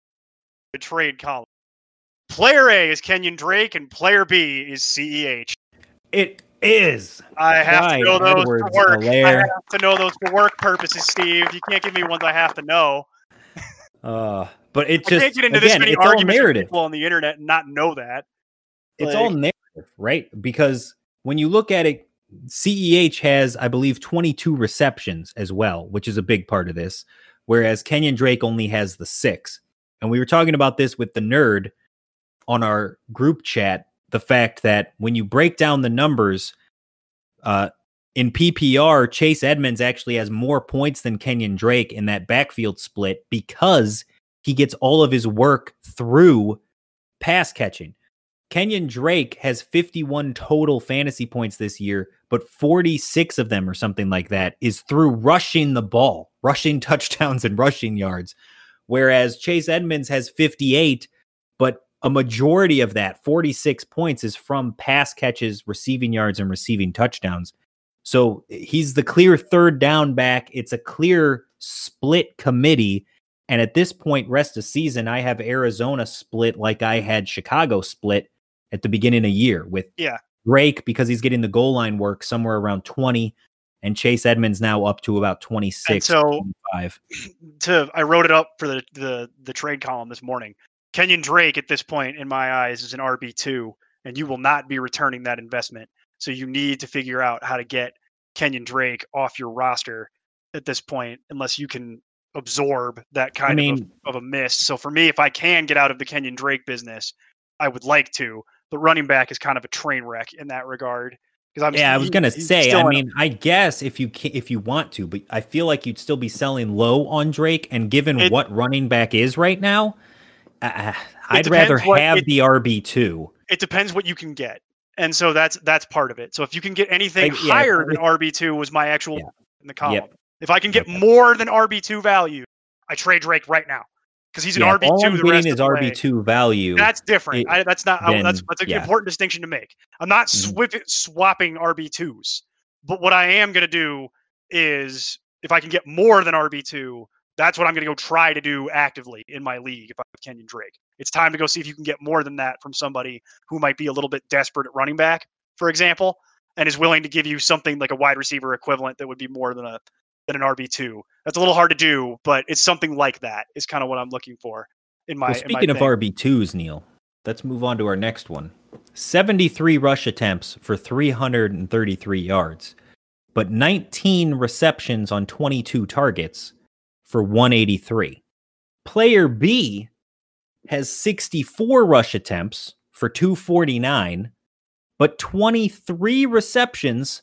a trade column. Player A is Kenyan Drake and player B is CEH. It is. I have Clyde to know those Edwards for work. I have to know those for work purposes, Steve. You can't give me ones I have to know. Uh, but it I just can't get into this again, many arguments with narrative. people on the internet and not know that. it's all narrative, right? Because when you look at it, CEH has, I believe, 22 receptions as well, which is a big part of this, whereas Kenyan Drake only has the six. And we were talking about this with the nerd on our group chat the fact that when you break down the numbers, uh, in PPR, Chase Edmonds actually has more points than Kenyan Drake in that backfield split because he gets all of his work through pass catching. Kenyan Drake has 51 total fantasy points this year, but 46 of them or something like that is through rushing the ball, rushing touchdowns and rushing yards. Whereas Chase Edmonds has 58, but a majority of that, 46 points, is from pass catches, receiving yards, and receiving touchdowns. So he's the clear third down back. It's a clear split committee. And at this point, rest of season, I have Arizona split like I had Chicago split at the beginning of year with Yeah. Drake because he's getting the goal line work somewhere around 20 and Chase Edmonds now up to about 26, so- 25. to I wrote it up for the the the trade column this morning. Kenyan Drake at this point in my eyes is an RB two, and you will not be returning that investment. So you need to figure out how to get Kenyan Drake off your roster at this point, unless you can absorb that kind I of, a, of a miss. So for me, if I can get out of the Kenyan Drake business, I would like to. But running back is kind of a train wreck in that regard. Because I'm Yeah, I was gonna say. I a- mean, I guess if you can, if you want to, but I feel like you'd still be selling low on Drake. And given It- what running back is right now, uh, I'd rather have it- the RB two. it depends what you can get and so that's that's part of it so if you can get anything Like, yeah, higher than rb2 was my actual Yeah. in the column Yep. if i can get Okay. more than rb2 value i trade drake right now because he's an Yeah, rb2 all I'm the rest is. RB two value. that's different it- I, that's not I, that's that's an yeah. important distinction to make i'm not Mhm. swip, swapping rb2s but what i am going to do is if i can get more than rb2 that's what i'm going to go try to do actively in my league if i have kenyan drake it's time to go see if you can get more than that from somebody who might be a little bit desperate at running back for example and is willing to give you something like a wide receiver equivalent that would be more than a than an RB2. That's a little hard to do, but it's something like that is kind of what I'm looking for in my well, in my speaking of thing. RB twos, Neil, let's move on to our next one. Seventy three rush attempts for three hundred and thirty three yards, but nineteen receptions on twenty two targets for one eighty three. Player B has 64 rush attempts for 249, but 23 receptions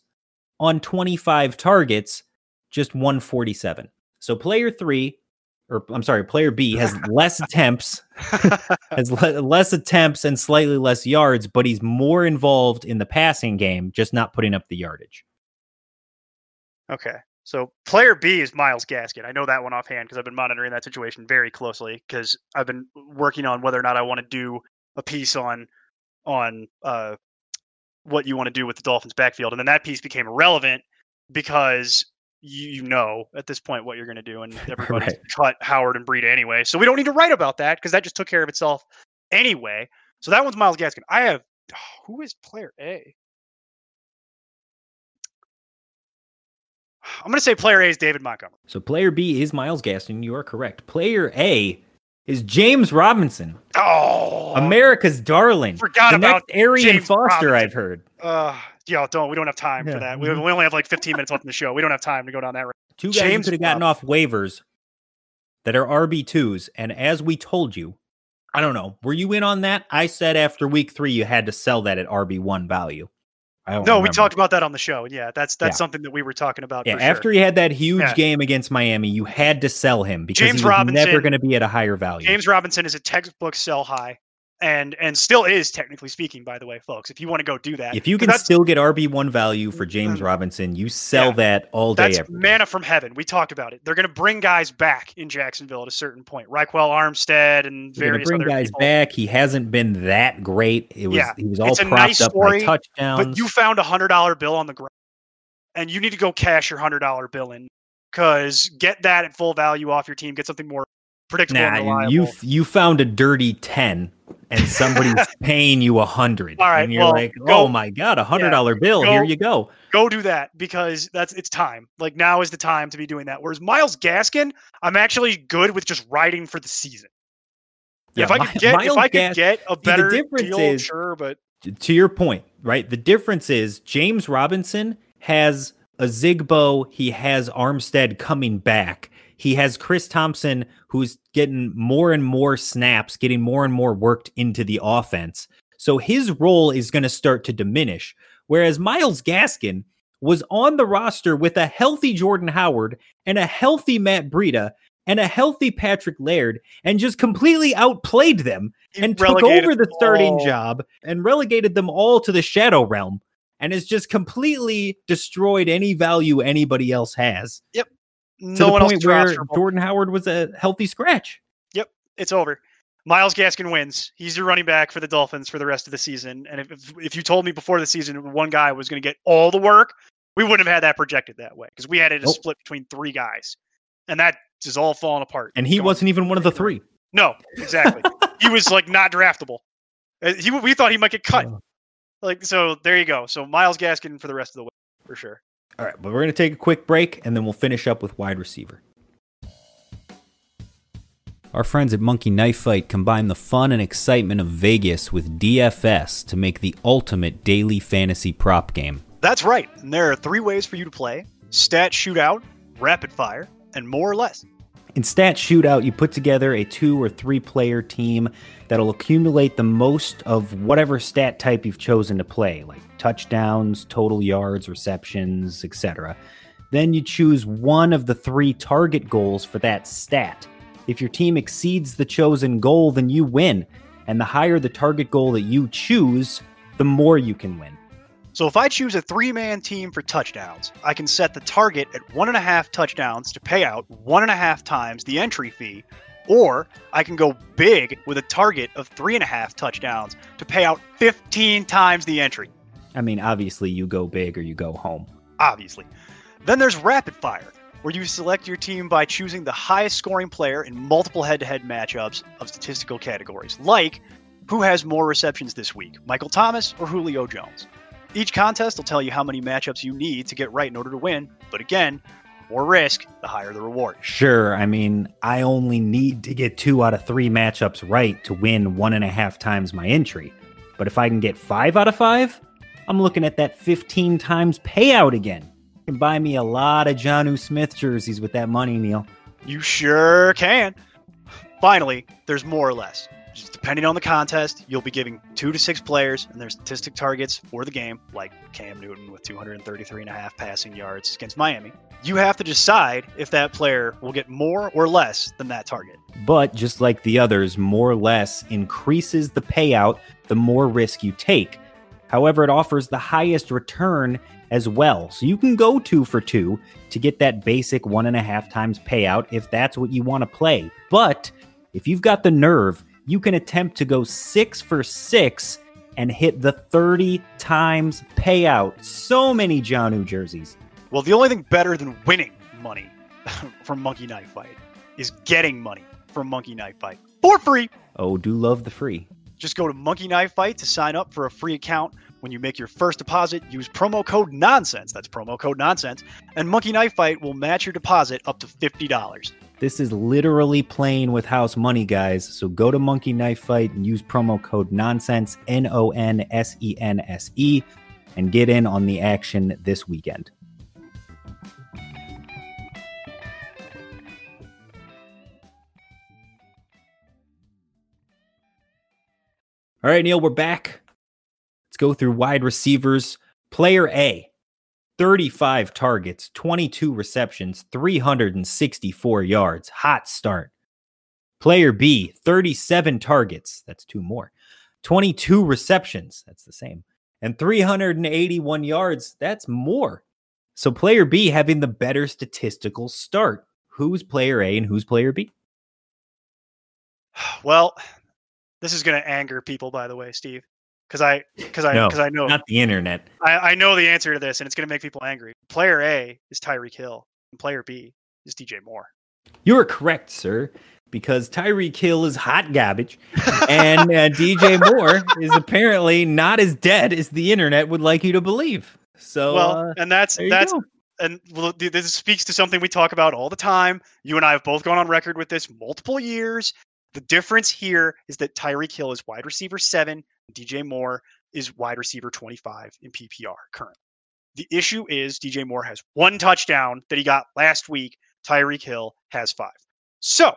on 25 targets, just 147. So player three, or I'm sorry, player B has less attempts, has le- less attempts and slightly less yards, but he's more involved in the passing game, just not putting up the yardage. Okay. So player B is Myles Gaskin. I know that one offhand because I've been monitoring that situation very closely because I've been working on whether or not I want to do a piece on on uh, what you want to do with the Dolphins backfield, and then that piece became irrelevant because you, you know at this point what you're going to do, and everybody's Right. cut Howard and Breida anyway, so we don't need to write about that because that just took care of itself anyway. So that one's Myles Gaskin. I have who is player A? I'm going to say player A is David Montgomery. So player B is Miles Gaston. You are correct. Player A is James Robinson, Oh, America's darling. forgot the about next Arian James Foster. Robinson. I've heard. Uh, yeah, don't. We don't have time Yeah, for that. We, mhm. we only have like 15 minutes left in the show. We don't have time to go down that road. Two guys James who could have gotten off waivers that are RB twos, and as we told you, I don't know. Were you in on that? I said after week three you had to sell that at RB one value. I don't No, we talked about that on the show. and Yeah, that's that's Yeah. something that we were talking about. Yeah, for sure. after he had that huge Yeah. game against Miami, you had to sell him because James he was never going to be at a higher value. James Robinson is a textbook sell high, and and still is technically speaking. By the way, folks, if you want to go do that, if you can still get RB one value for James Mm. Robinson, you sell Yeah. that all day. that's every day. manna from heaven. We talked about it. They're going to bring guys back in Jacksonville at a certain point. Ryquell Armstead and They're various bring guys people. back. He hasn't been that great. It was Yeah, he was all it's a propped nice up story, by touchdowns. But you found a hundred dollar bill on the ground, and you need to go cash your hundred dollar bill in because get that at full value off your team. Get something more predictable Nah, you you found a dirty ten, and somebody's paying you a hundred. All right, and you're well, like, go- oh my god, a hundred dollar bill. Here you go. go do that because that's it's time. Like now is the time to be doing that. Whereas Myles Gaskin, I'm actually good with just riding for the season. Yeah, if I could get if I could Gas- get a better difference deal, is- sure, but to your point, right? The difference is James Robinson has Ozigbo, he has Armstead coming back. He has Chris Thompson who's getting more and more snaps, getting more and more worked into the offense. So his role is going to start to diminish. Whereas Myles Gaskin was on the roster with a healthy Jordan Howard and a healthy Matt Breida and a healthy Patrick Laird and just completely outplayed them he and took over the starting all. job and relegated them all to the shadow realm and has just completely destroyed any value anybody else has to No the one else point where. Jordan Howard was a healthy scratch. Yep, it's over. Myles Gaskin wins. He's your running back for the Dolphins for the rest of the season. And if if, you told me before the season one guy was going to get all the work, we wouldn't have had that projected that way because we had it a split between three guys, and that is all falling apart. And he wasn't even one of the three. No, exactly. he was like not draftable. Uh, He we thought he might get cut. Like so, there you go. So Myles Gaskin for the rest of the way for sure. All right, but we're going to take a quick break and then we'll finish up with wide receiver. Our friends at Monkey Knife Fight combine the fun and excitement of Vegas with DFS to make the ultimate daily fantasy prop game. That's right. And there are three ways for you to play stat shootout, rapid fire, and more or less. In Stat Shootout, you put together a two or three player team that'll accumulate the most of whatever stat type you've chosen to play, like touchdowns, total yards, receptions, etc. Then you choose one of the three target goals for that stat. If your team exceeds the chosen goal, then you win. And the higher the target goal that you choose, the more you can win. So if I choose a three man team for touchdowns, I can set the target at one and a half touchdowns to pay out one and a half times the entry fee, or I can go big with a target of three and a half touchdowns to pay out 15 times the entry, I mean, obviously, you go big or you go home. obviously. Then there's rapid fire, where you select your team by choosing the highest scoring player in multiple head to head matchups of statistical categories, like who has more receptions this week, Michael Thomas or Julio Jones. Each contest will tell you how many matchups you need to get right in order to win, but again, more risk, the higher the reward. Sure, I mean, I only need to get two out of three matchups right to win one and a half times my entry. But if I can get five out of five, I'm looking at that 15 times payout again. You can buy me a lot of Jonnu Smith jerseys with that money, Neil. You sure can. Finally, there's more or less. Just depending on the contest, you'll be giving two to six players and their statistic targets for the game, like Cam Newton with 233 and a half passing yards against Miami. You have to decide if that player will get more or less than that target. But just like the others, more or less increases the payout the more risk you take. However, it offers the highest return as well. So you can go two for two to get that basic one and a half times payout if that's what you want to play. But if you've got the nerve, you can attempt to go six for six and hit the 30 times payout. So many Jonnu jerseys. Well, the only thing better than winning money from Monkey Knife Fight is getting money from Monkey Knife Fight for free. Oh, do love the free. Just go to Monkey Knife Fight to sign up for a free account. When you make your first deposit, use promo code NONSENSE. That's promo code NONSENSE. And Monkey Knife Fight will match your deposit up to $50. This is literally playing with house money, guys. So go to Monkey Knife Fight and use promo code nonsense, N O N S E N S E, and get in on the action this weekend. All right, Neil, we're back. Let's go through wide receivers. Player A, 35 targets, 22 receptions, 364 yards. Hot start. Player B, 37 targets. That's two more. 22 receptions. That's the same. And 381 yards. That's more. So player B having the better statistical start. Who's player A and who's player B? Well, this is going to anger people, by the way, Steve, because I because I No, because I know Not the internet. I, I know the answer to this, and it's going to make people angry. Player A is Tyreek Hill, and player B is DJ Moore. You are correct, sir, because Tyreek Hill is hot garbage, and uh, DJ Moore is apparently not as dead as the internet would like you to believe. So, well, uh, and that's that's go. and well, this speaks to something we talk about all the time. You and I have both gone on record with this multiple years. The difference here is that Tyreek Hill is wide receiver seven, and DJ Moore is wide receiver 25 in PPR currently. The issue is DJ Moore has one touchdown that he got last week. Tyreek Hill has five. So,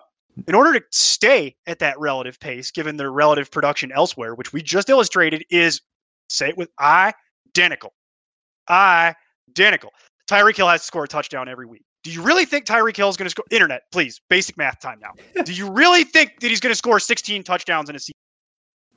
in order to stay at that relative pace, given their relative production elsewhere, which we just illustrated is, say it with identical, identical. Tyreek Hill has to score a touchdown every week. Do you really think Tyreek Hill is going to score? Internet, please, basic math time now. Do you really think that he's going to score 16 touchdowns in a season?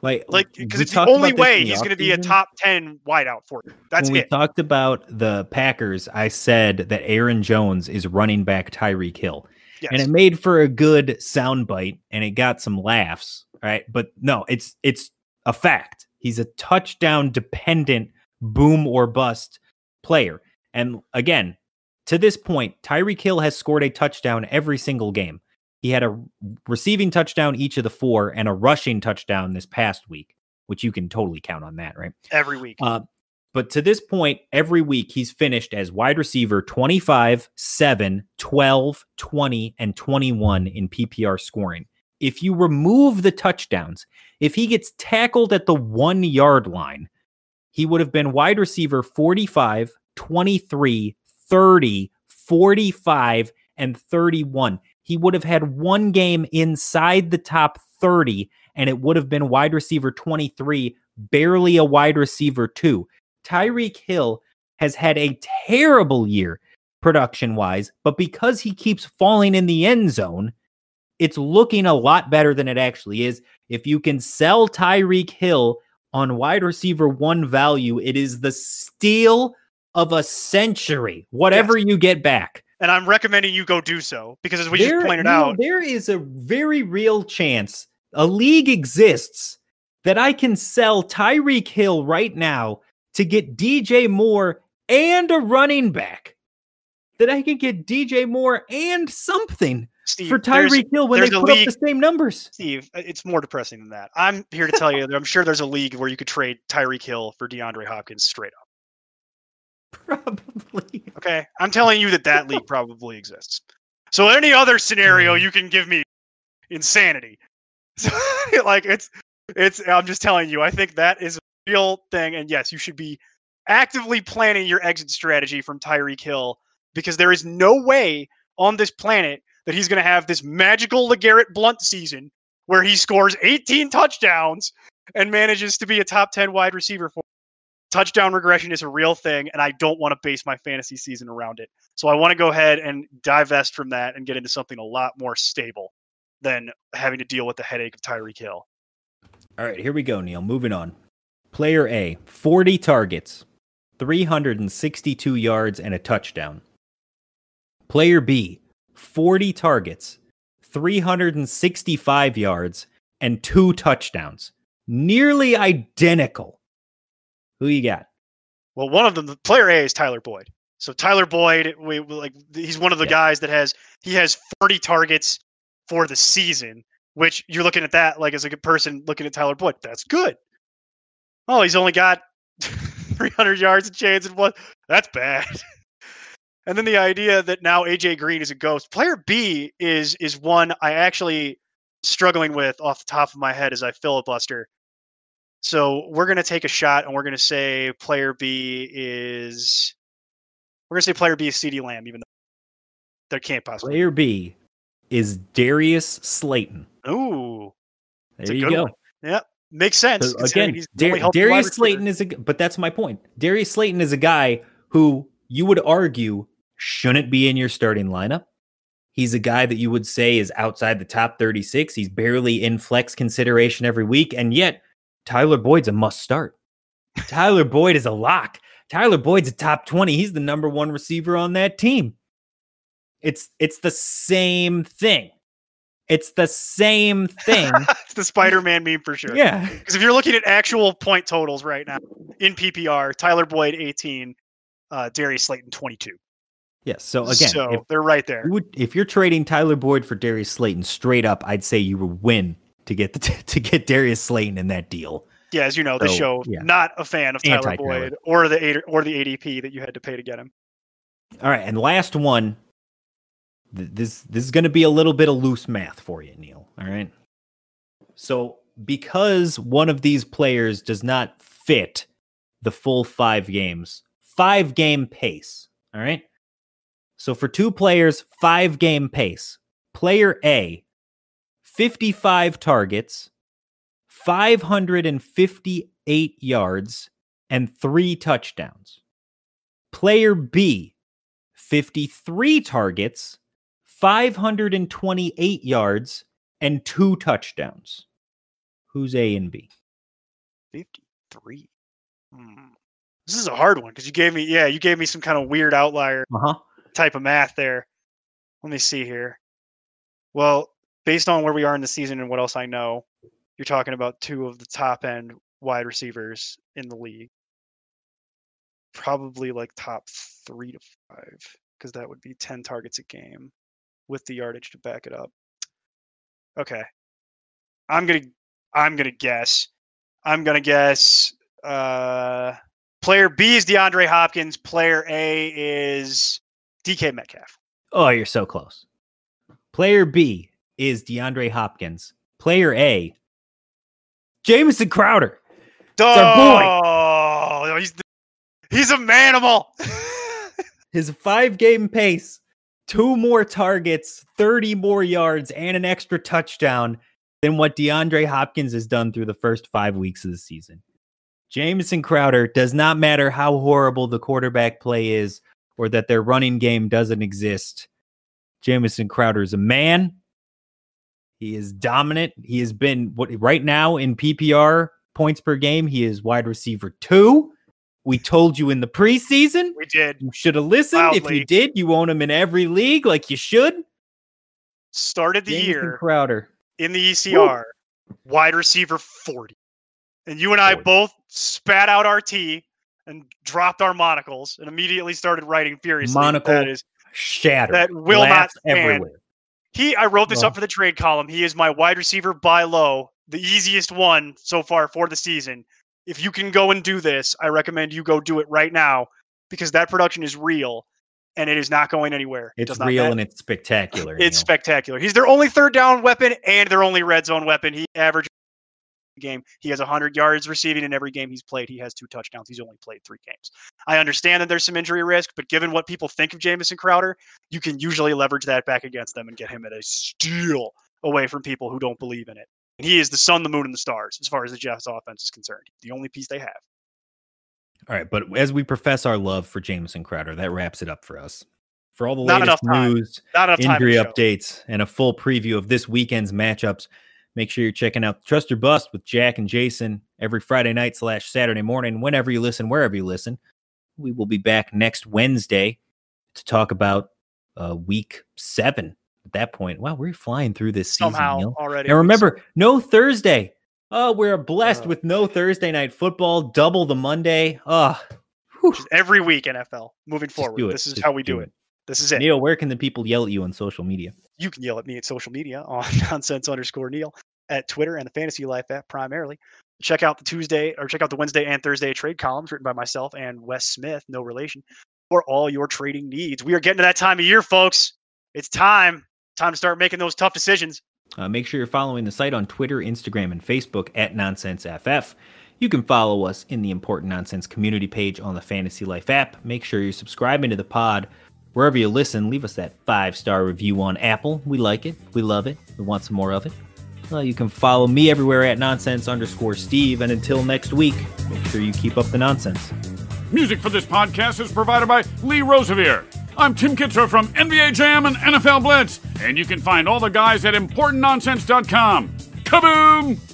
Like, Like, because it's the only way the he's going to be a top 10 wideout for you. That's when we it. talked about the Packers, I said that Aaron Jones is running back Tyreek Hill. Yes. and it made for a good soundbite and it got some laughs right but no it's it's a fact he's a touchdown dependent boom or bust player and again to this point Tyreek Hill has scored a touchdown every single game he had a receiving touchdown each of the four and a rushing touchdown this past week which you can totally count on that right every week. uh, But to this point, every week he's finished as wide receiver 25, 7, 12, 20, and 21 in PPR scoring. If you remove the touchdowns, if he gets tackled at the one yard line, he would have been wide receiver 45, 23, 30, 45, and 31. He would have had one game inside the top 30, and it would have been wide receiver 23, barely a wide receiver two. Tyreek Hill has had a terrible year production wise, but because he keeps falling in the end zone, it's looking a lot better than it actually is. If you can sell Tyreek Hill on wide receiver one value, it is the steal of a century, whatever you get back. And I'm recommending you go do so because, as we There- just pointed out, there is a very real chance a league exists that I can sell Tyreek Hill right now to get DJ Moore and a running back. That I can get DJ Moore and something Steve, for Tyreek Hill when they put up the same numbers. Steve, it's more depressing than that. I'm here to tell you that I'm sure there's a league where you could trade Tyreek Hill for DeAndre Hopkins straight up. Probably. Okay, I'm telling you that that league probably exists. So any other scenario you can give me, insanity. So, like it's it's. I'm just telling you. I think that is a real thing, and yes, you should be actively planning your exit strategy from Tyreek Hill because there is no way on this planet that he's going to have this magical LeGarrette Blunt season where he scores 18 touchdowns and manages to be a top 10 wide receiver for touchdown regression is a real thing and I don't want to base my fantasy season around it. So I want to go ahead and divest from that and get into something a lot more stable than having to deal with the headache of Tyreek Hill. All right, here we go, Neil. Moving on. Player A, 40 targets, 362 yards, and a touchdown. Player B, 40 targets, 365 yards, and two touchdowns. Nearly identical. Who you got? Well, one of them, the player A is Tyler Boyd. So Tyler Boyd, we like he's one of the Yeah. guys that has he has 40 targets for the season, which you're looking at that like as a good person looking at Tyler Boyd. That's good. Oh, he's only got 300 yards and chains and what? That's bad. and then the idea that now AJ Green is a ghost. Player B is is one I actually struggling with off the top of my head as I filibuster. So we're gonna take a shot and we're gonna say player B is we're gonna say player B is CeeDee Lamb, even though there can't possibly. Player B is Darius Slayton. Ooh, There you go. one. yeah, makes sense. So again, he's the only Dar- Darius. Slayton is a, but that's my point. Darius Slayton is a guy who you would argue shouldn't be in your starting lineup. He's a guy that you would say is outside the top 36. He's barely in flex consideration every week, and yet Tyler Boyd's a must start. Tyler Boyd is a lock. Tyler Boyd's a top 20. He's the number one receiver on that team. It's it's the same thing. It's the same thing. it's the Spider-Man meme for sure. yeah. Because if you're looking at actual point totals right now in PPR, Tyler Boyd 18, uh, Darius Slayton 22. Yes. So again, so they're right there. You would, if you're trading Tyler Boyd for Darius Slayton straight up, I'd say you would win to get the to get Darius Slayton in that deal. Yeah, as you know, the show yeah. not a fan of Tyler Anti-Tyler. Boyd or the or the ADP that you had to pay to get him. All right, and last one. Th- This this is going to be a little bit of loose math for you, Neil. All right. So because one of these players does not fit the full five games, five game pace. All right. So for two players, five game pace. Player A, 55 targets, 558 yards, and three touchdowns. Player B, 53 targets, 528 yards, and two touchdowns. Who's A and B? 53. Hmm. This is a hard one because you gave me, yeah, you gave me some kind of weird outlier Uh huh. type of math there. Let me see here. Well, based on where we are in the season and what else I know, you're talking about two of the top end wide receivers in the league. Probably like top three to five, because that would be 10 targets a game with the yardage to back it up. Okay. I'm gonna I'm gonna guess. I'm gonna guess uh Player B is DeAndre Hopkins. Player A is DK Metcalf. Oh, you're so close. Player B is DeAndre Hopkins. Player A, Jamison Crowder. our boy. Oh, he's he's a manimal. His five game pace, two more targets, 30 more yards, and an extra touchdown than what DeAndre Hopkins has done through the first five weeks of the season. Jamison Crowder does not matter how horrible the quarterback play is or that their running game doesn't exist. Jamison Crowder is a man. He is dominant. He has been what right now in PPR points per game. He is wide receiver two. We told you in the preseason. we did. You should have listened. If you did, you own him in every league like you should. Started the year Crowder. in the ECR, wide receiver 40. And you and I 40. both spat out our tea and dropped our monocles and immediately started writing furiously. Monocle That is Shattered. That will not stand. everywhere. He I wrote this Oh. up for the trade column. He is my wide receiver buy low, the easiest one so far for the season. If you can go and do this, I recommend you go do it right now because that production is real and it is not going anywhere. It It's does real and it's spectacular. It's Neil. spectacular. He's their only third down weapon and their only red zone weapon. He averaged game. He has 100 yards receiving in every game he's played. He has two touchdowns. He's only played three games. I understand that there's some injury risk, but given what people think of Jamison Crowder, you can usually leverage that back against them and get him at a steal away from people who don't believe in it. And he is the sun, the moon, and the stars as far as the Jets offense is concerned. The only piece they have. All right, but as we profess our love for Jamison Crowder, that wraps it up for us. For all the Not latest news, injury updates, and a full preview of this weekend's matchups, make sure you're checking out Trust or Bust with Jack and Jason every Friday night slash Saturday morning, whenever you listen, wherever you listen. We will be back next Wednesday to talk about uh, week seven. At that point, wow, we're flying through this season. Somehow Neil. already. And remember, no Thursday. Oh, we're blessed Uh. with no Thursday night football, double the Monday. Oh, every week NFL moving forward. This is Just how we do do it. it. This is it. Neil, where can the people yell at you on social media? You can yell at me at social media on nonsense underscore Neil at Twitter and the Fantasy Life app primarily. Check out the Tuesday or check out the Wednesday and Thursday trade columns written by myself and Wes Smith, no relation, for all your trading needs. We are getting to that time of year, folks. It's time. Time to start making those tough decisions. Uh, make sure you're following the site on Twitter, Instagram, and Facebook at NonsenseFF. You can follow us in the Important Nonsense community page on the Fantasy Life app. Make sure you're subscribing to the pod wherever you listen. Leave us that five star review on Apple. We like it. We love it. We want some more of it. Uh, you can follow me everywhere at nonsense underscore Steve. And until next week, make sure you keep up the nonsense. Music for this podcast is provided by Lee Rosevere. I'm Tim Kitzrow from NBA Jam and NFL Blitz, and you can find all the guys at ImportantNonsense.com. Kaboom!